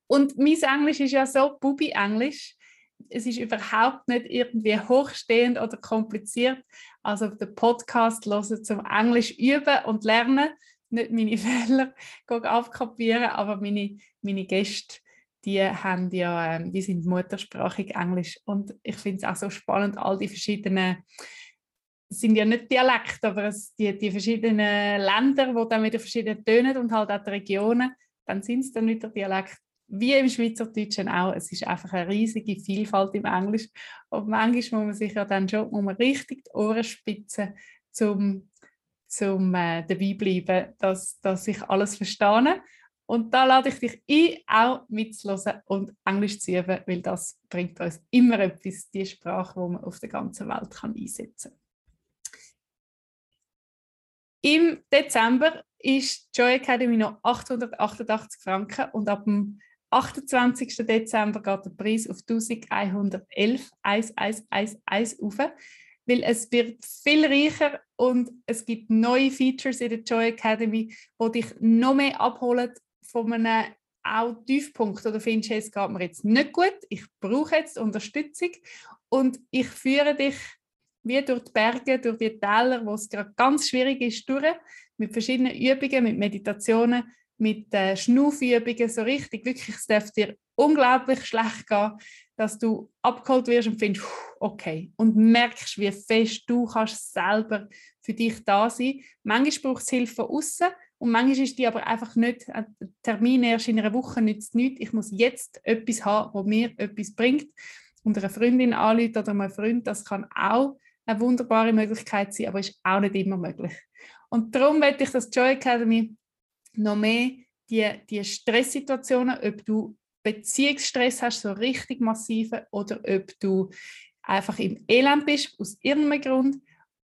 Und mein Englisch ist ja so Bubi-Englisch. Es ist überhaupt nicht irgendwie hochstehend oder kompliziert. Also den Podcast hören zum Englisch üben und lernen. Nicht meine Fehler abkapieren, aber meine, meine Gäste, die, haben ja, ähm, die sind muttersprachig Englisch. Und ich finde es auch so spannend, all die verschiedenen es sind ja nicht Dialekte, aber es, die, die verschiedenen Länder, wo dann wieder verschiedene tönen und halt auch die Regionen, dann sind es dann wieder Dialekte wie im Schweizerdeutschen auch, es ist einfach eine riesige Vielfalt im Englisch. Und manchmal muss man sich ja dann schon muss man richtig die Ohren spitzen, um zum äh, dabei bleiben, dass, dass ich alles verstehe. Und da lade ich dich ein, auch mitzuhören und Englisch zu üben, weil das bringt uns immer etwas, die Sprache, die man auf der ganzen Welt kann einsetzen kann. Im Dezember ist Joy Academy noch 888 Franken und ab dem 28. Dezember geht der Preis auf 1111 1, 1, 1, 1 auf, weil es wird viel reicher und es gibt neue Features in der Joy Academy, die dich noch mehr abholen von einem auch Tiefpunkt oder findest, es geht mir jetzt nicht gut, ich brauche jetzt Unterstützung und ich führe dich wie durch die Berge, durch die Täler, wo es gerade ganz schwierig ist, durch, mit verschiedenen Übungen, mit Meditationen, mit äh, Schnaufübungen so richtig, wirklich, es darf dir unglaublich schlecht gehen, dass du abgeholt wirst und findest, okay, und merkst, wie fest du kannst selber für dich da sein. Manchmal braucht es Hilfe von außen und manchmal ist die aber einfach nicht, ein Termin erst in einer Woche nützt nichts. Ich muss jetzt etwas haben, wo mir etwas bringt. Und eine Freundin anrufen oder mein Freund, das kann auch eine wunderbare Möglichkeit sein, aber ist auch nicht immer möglich. Und darum möchte ich das Joy Academy noch mehr die, die Stresssituationen, ob du Beziehungsstress hast, so richtig massive, oder ob du einfach im Elend bist, aus irgendeinem Grund,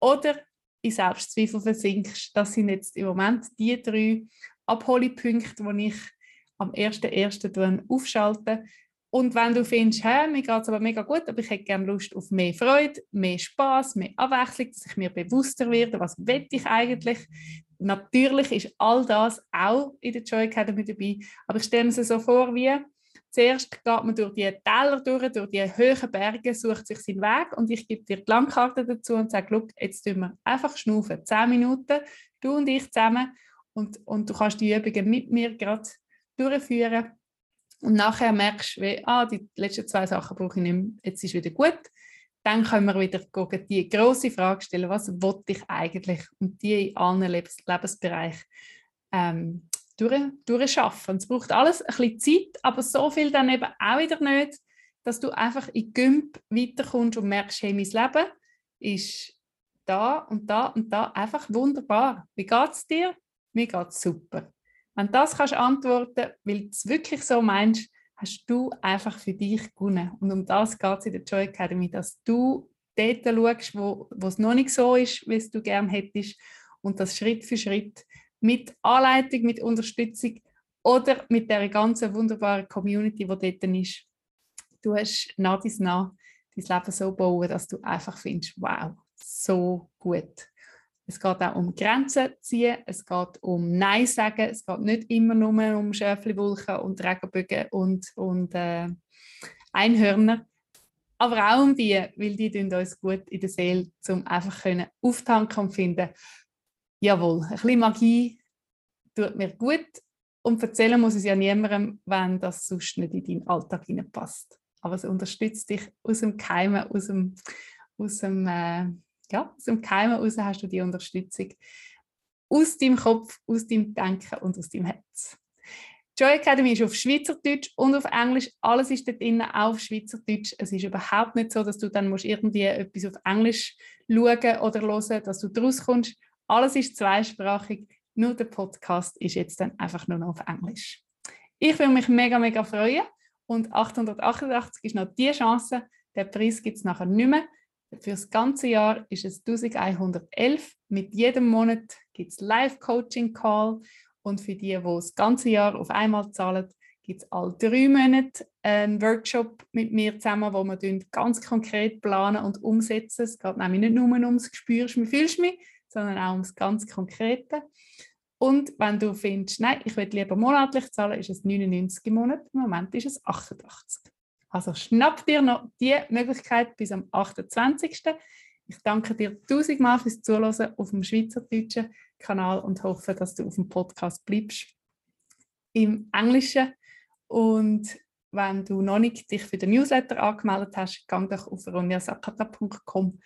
oder in Selbstzweifel versinkst. Das sind jetzt im Moment die drei Abholpunkte, die ich am 1.1. aufschalte. Und wenn du findest, hey, mir geht es aber mega gut, aber ich hätte gerne Lust auf mehr Freude, mehr Spaß, mehr Abwechslung, dass ich mir bewusster werde, was will ich eigentlich, natürlich ist all das auch in der Joy Academy dabei, aber ich stelle mir so vor, wie zuerst geht man durch die Täler durch, durch die hohen Berge, sucht sich seinen Weg und ich gebe dir die Landkarte dazu und sage, jetzt tun wir einfach schnaufen, zehn Minuten, du und ich zusammen und, und du kannst die Übungen mit mir gerade durchführen. Und nachher merkst du, ah, die letzten zwei Sachen brauche ich nicht mehr, jetzt ist wieder gut dann können wir wieder die große Frage stellen, was will ich eigentlich und die in allen Lebens Lebensbereichen ähm, durch, durchschaffen. Es braucht alles ein bisschen Zeit, aber so viel dann eben auch wieder nicht, dass du einfach in Gümp weiterkommst und merkst, hey, mein Leben ist da und da und da einfach wunderbar. Wie geht es dir? Mir geht es super. Wenn das kannst antworten, weil du es wirklich so meinst, hast du einfach für dich gewonnen. Und um das geht es in der Joy Academy, dass du dort schaust, wo, es noch nicht so ist, wie es du gerne hättest und das Schritt für Schritt mit Anleitung, mit Unterstützung oder mit der ganzen wunderbaren Community, die dort ist, du hast nach nach dein Leben so bauen, dass du einfach findest, wow, so gut. Es geht auch um Grenzen ziehen, es geht um Nein sagen, es geht nicht immer nur um Schäfliwolken und Regenbögen und, und äh, Einhörner, aber auch um die, weil die tun uns gut in der Seele, um einfach können auftanken und finden, jawohl, ein bisschen Magie tut mir gut und erzählen muss es ja niemandem, wenn das sonst nicht in deinen Alltag hineinpasst. Aber es unterstützt dich aus dem Keimen, aus dem, aus dem äh, ja, aus dem Keimen heraus hast du die Unterstützung aus deinem Kopf, aus deinem Denken und aus deinem Herz. Joy Academy ist auf Schweizerdeutsch und auf Englisch. Alles ist dort auch auf Schweizerdeutsch. Es ist überhaupt nicht so, dass du dann musst irgendwie etwas auf Englisch schauen oder hören, dass du daraus kommst. Alles ist zweisprachig. Nur der Podcast ist jetzt dann einfach nur noch auf Englisch. Ich würde mich mega, mega freuen. Und 888 ist noch die Chance. Der Preis gibt es nachher nicht mehr. Für das ganze Jahr ist es 1111. Mit jedem Monat gibt es Live-Coaching-Call. Und für die, die das ganze Jahr auf einmal zahlen, gibt es alle drei Monate einen Workshop mit mir zusammen, wo wir ganz konkret planen und umsetzen. Es geht nämlich nicht nur ums Gespürst, wie fühlst mich, sondern auch ums ganz Konkrete. Und wenn du findest, nein, ich will lieber monatlich zahlen, ist es 99 im Monat. Im Moment ist es 88. Also schnapp dir noch die Möglichkeit bis am 28. Ich danke dir tausendmal fürs Zuhören auf dem schweizerdeutschen Kanal und hoffe, dass du auf dem Podcast bleibst. Im Englischen. Und wenn du noch nicht dich für den Newsletter angemeldet hast, geh doch auf ronjasakata.com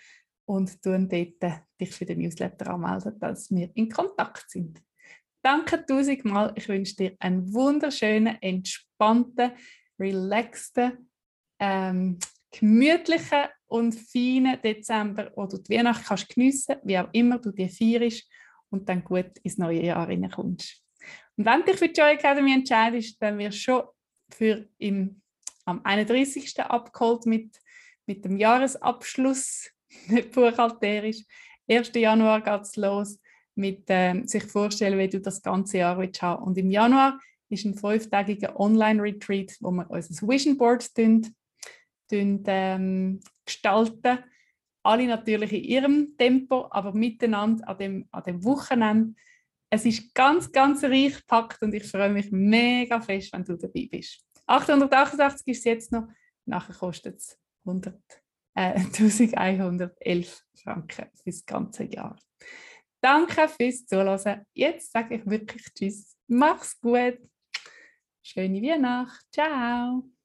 und du dort dich für den Newsletter anmelden, dass wir in Kontakt sind. Danke tausendmal. Ich wünsche dir einen wunderschönen, entspannten, relaxten ähm, gemütlichen und feinen Dezember, wo du die Weihnacht kannst geniessen wie auch immer du die feierst und dann gut ins neue Jahr reinkommst. Und wenn du dich für die Joy Academy entscheidest, dann wirst du schon für im, am 31. abgeholt mit, mit dem Jahresabschluss, nicht buchhalterisch. 1. Januar geht es los mit ähm, sich vorstellen, wie du das ganze Jahr willst haben. Und im Januar ist ein fünftägiger Online-Retreat, wo wir unser Vision Board ähm, gestalten. Alle natürlich in ihrem Tempo, aber miteinander an dem, an dem Wochenende. Es ist ganz, ganz reich gepackt und ich freue mich mega fest, wenn du dabei bist. 888 ist es jetzt noch, nachher kostet es 100, äh, 1111 Franken für das ganze Jahr. Danke fürs Zuhören. Jetzt sage ich wirklich Tschüss. Mach's gut. Schöne Weihnacht. Ciao.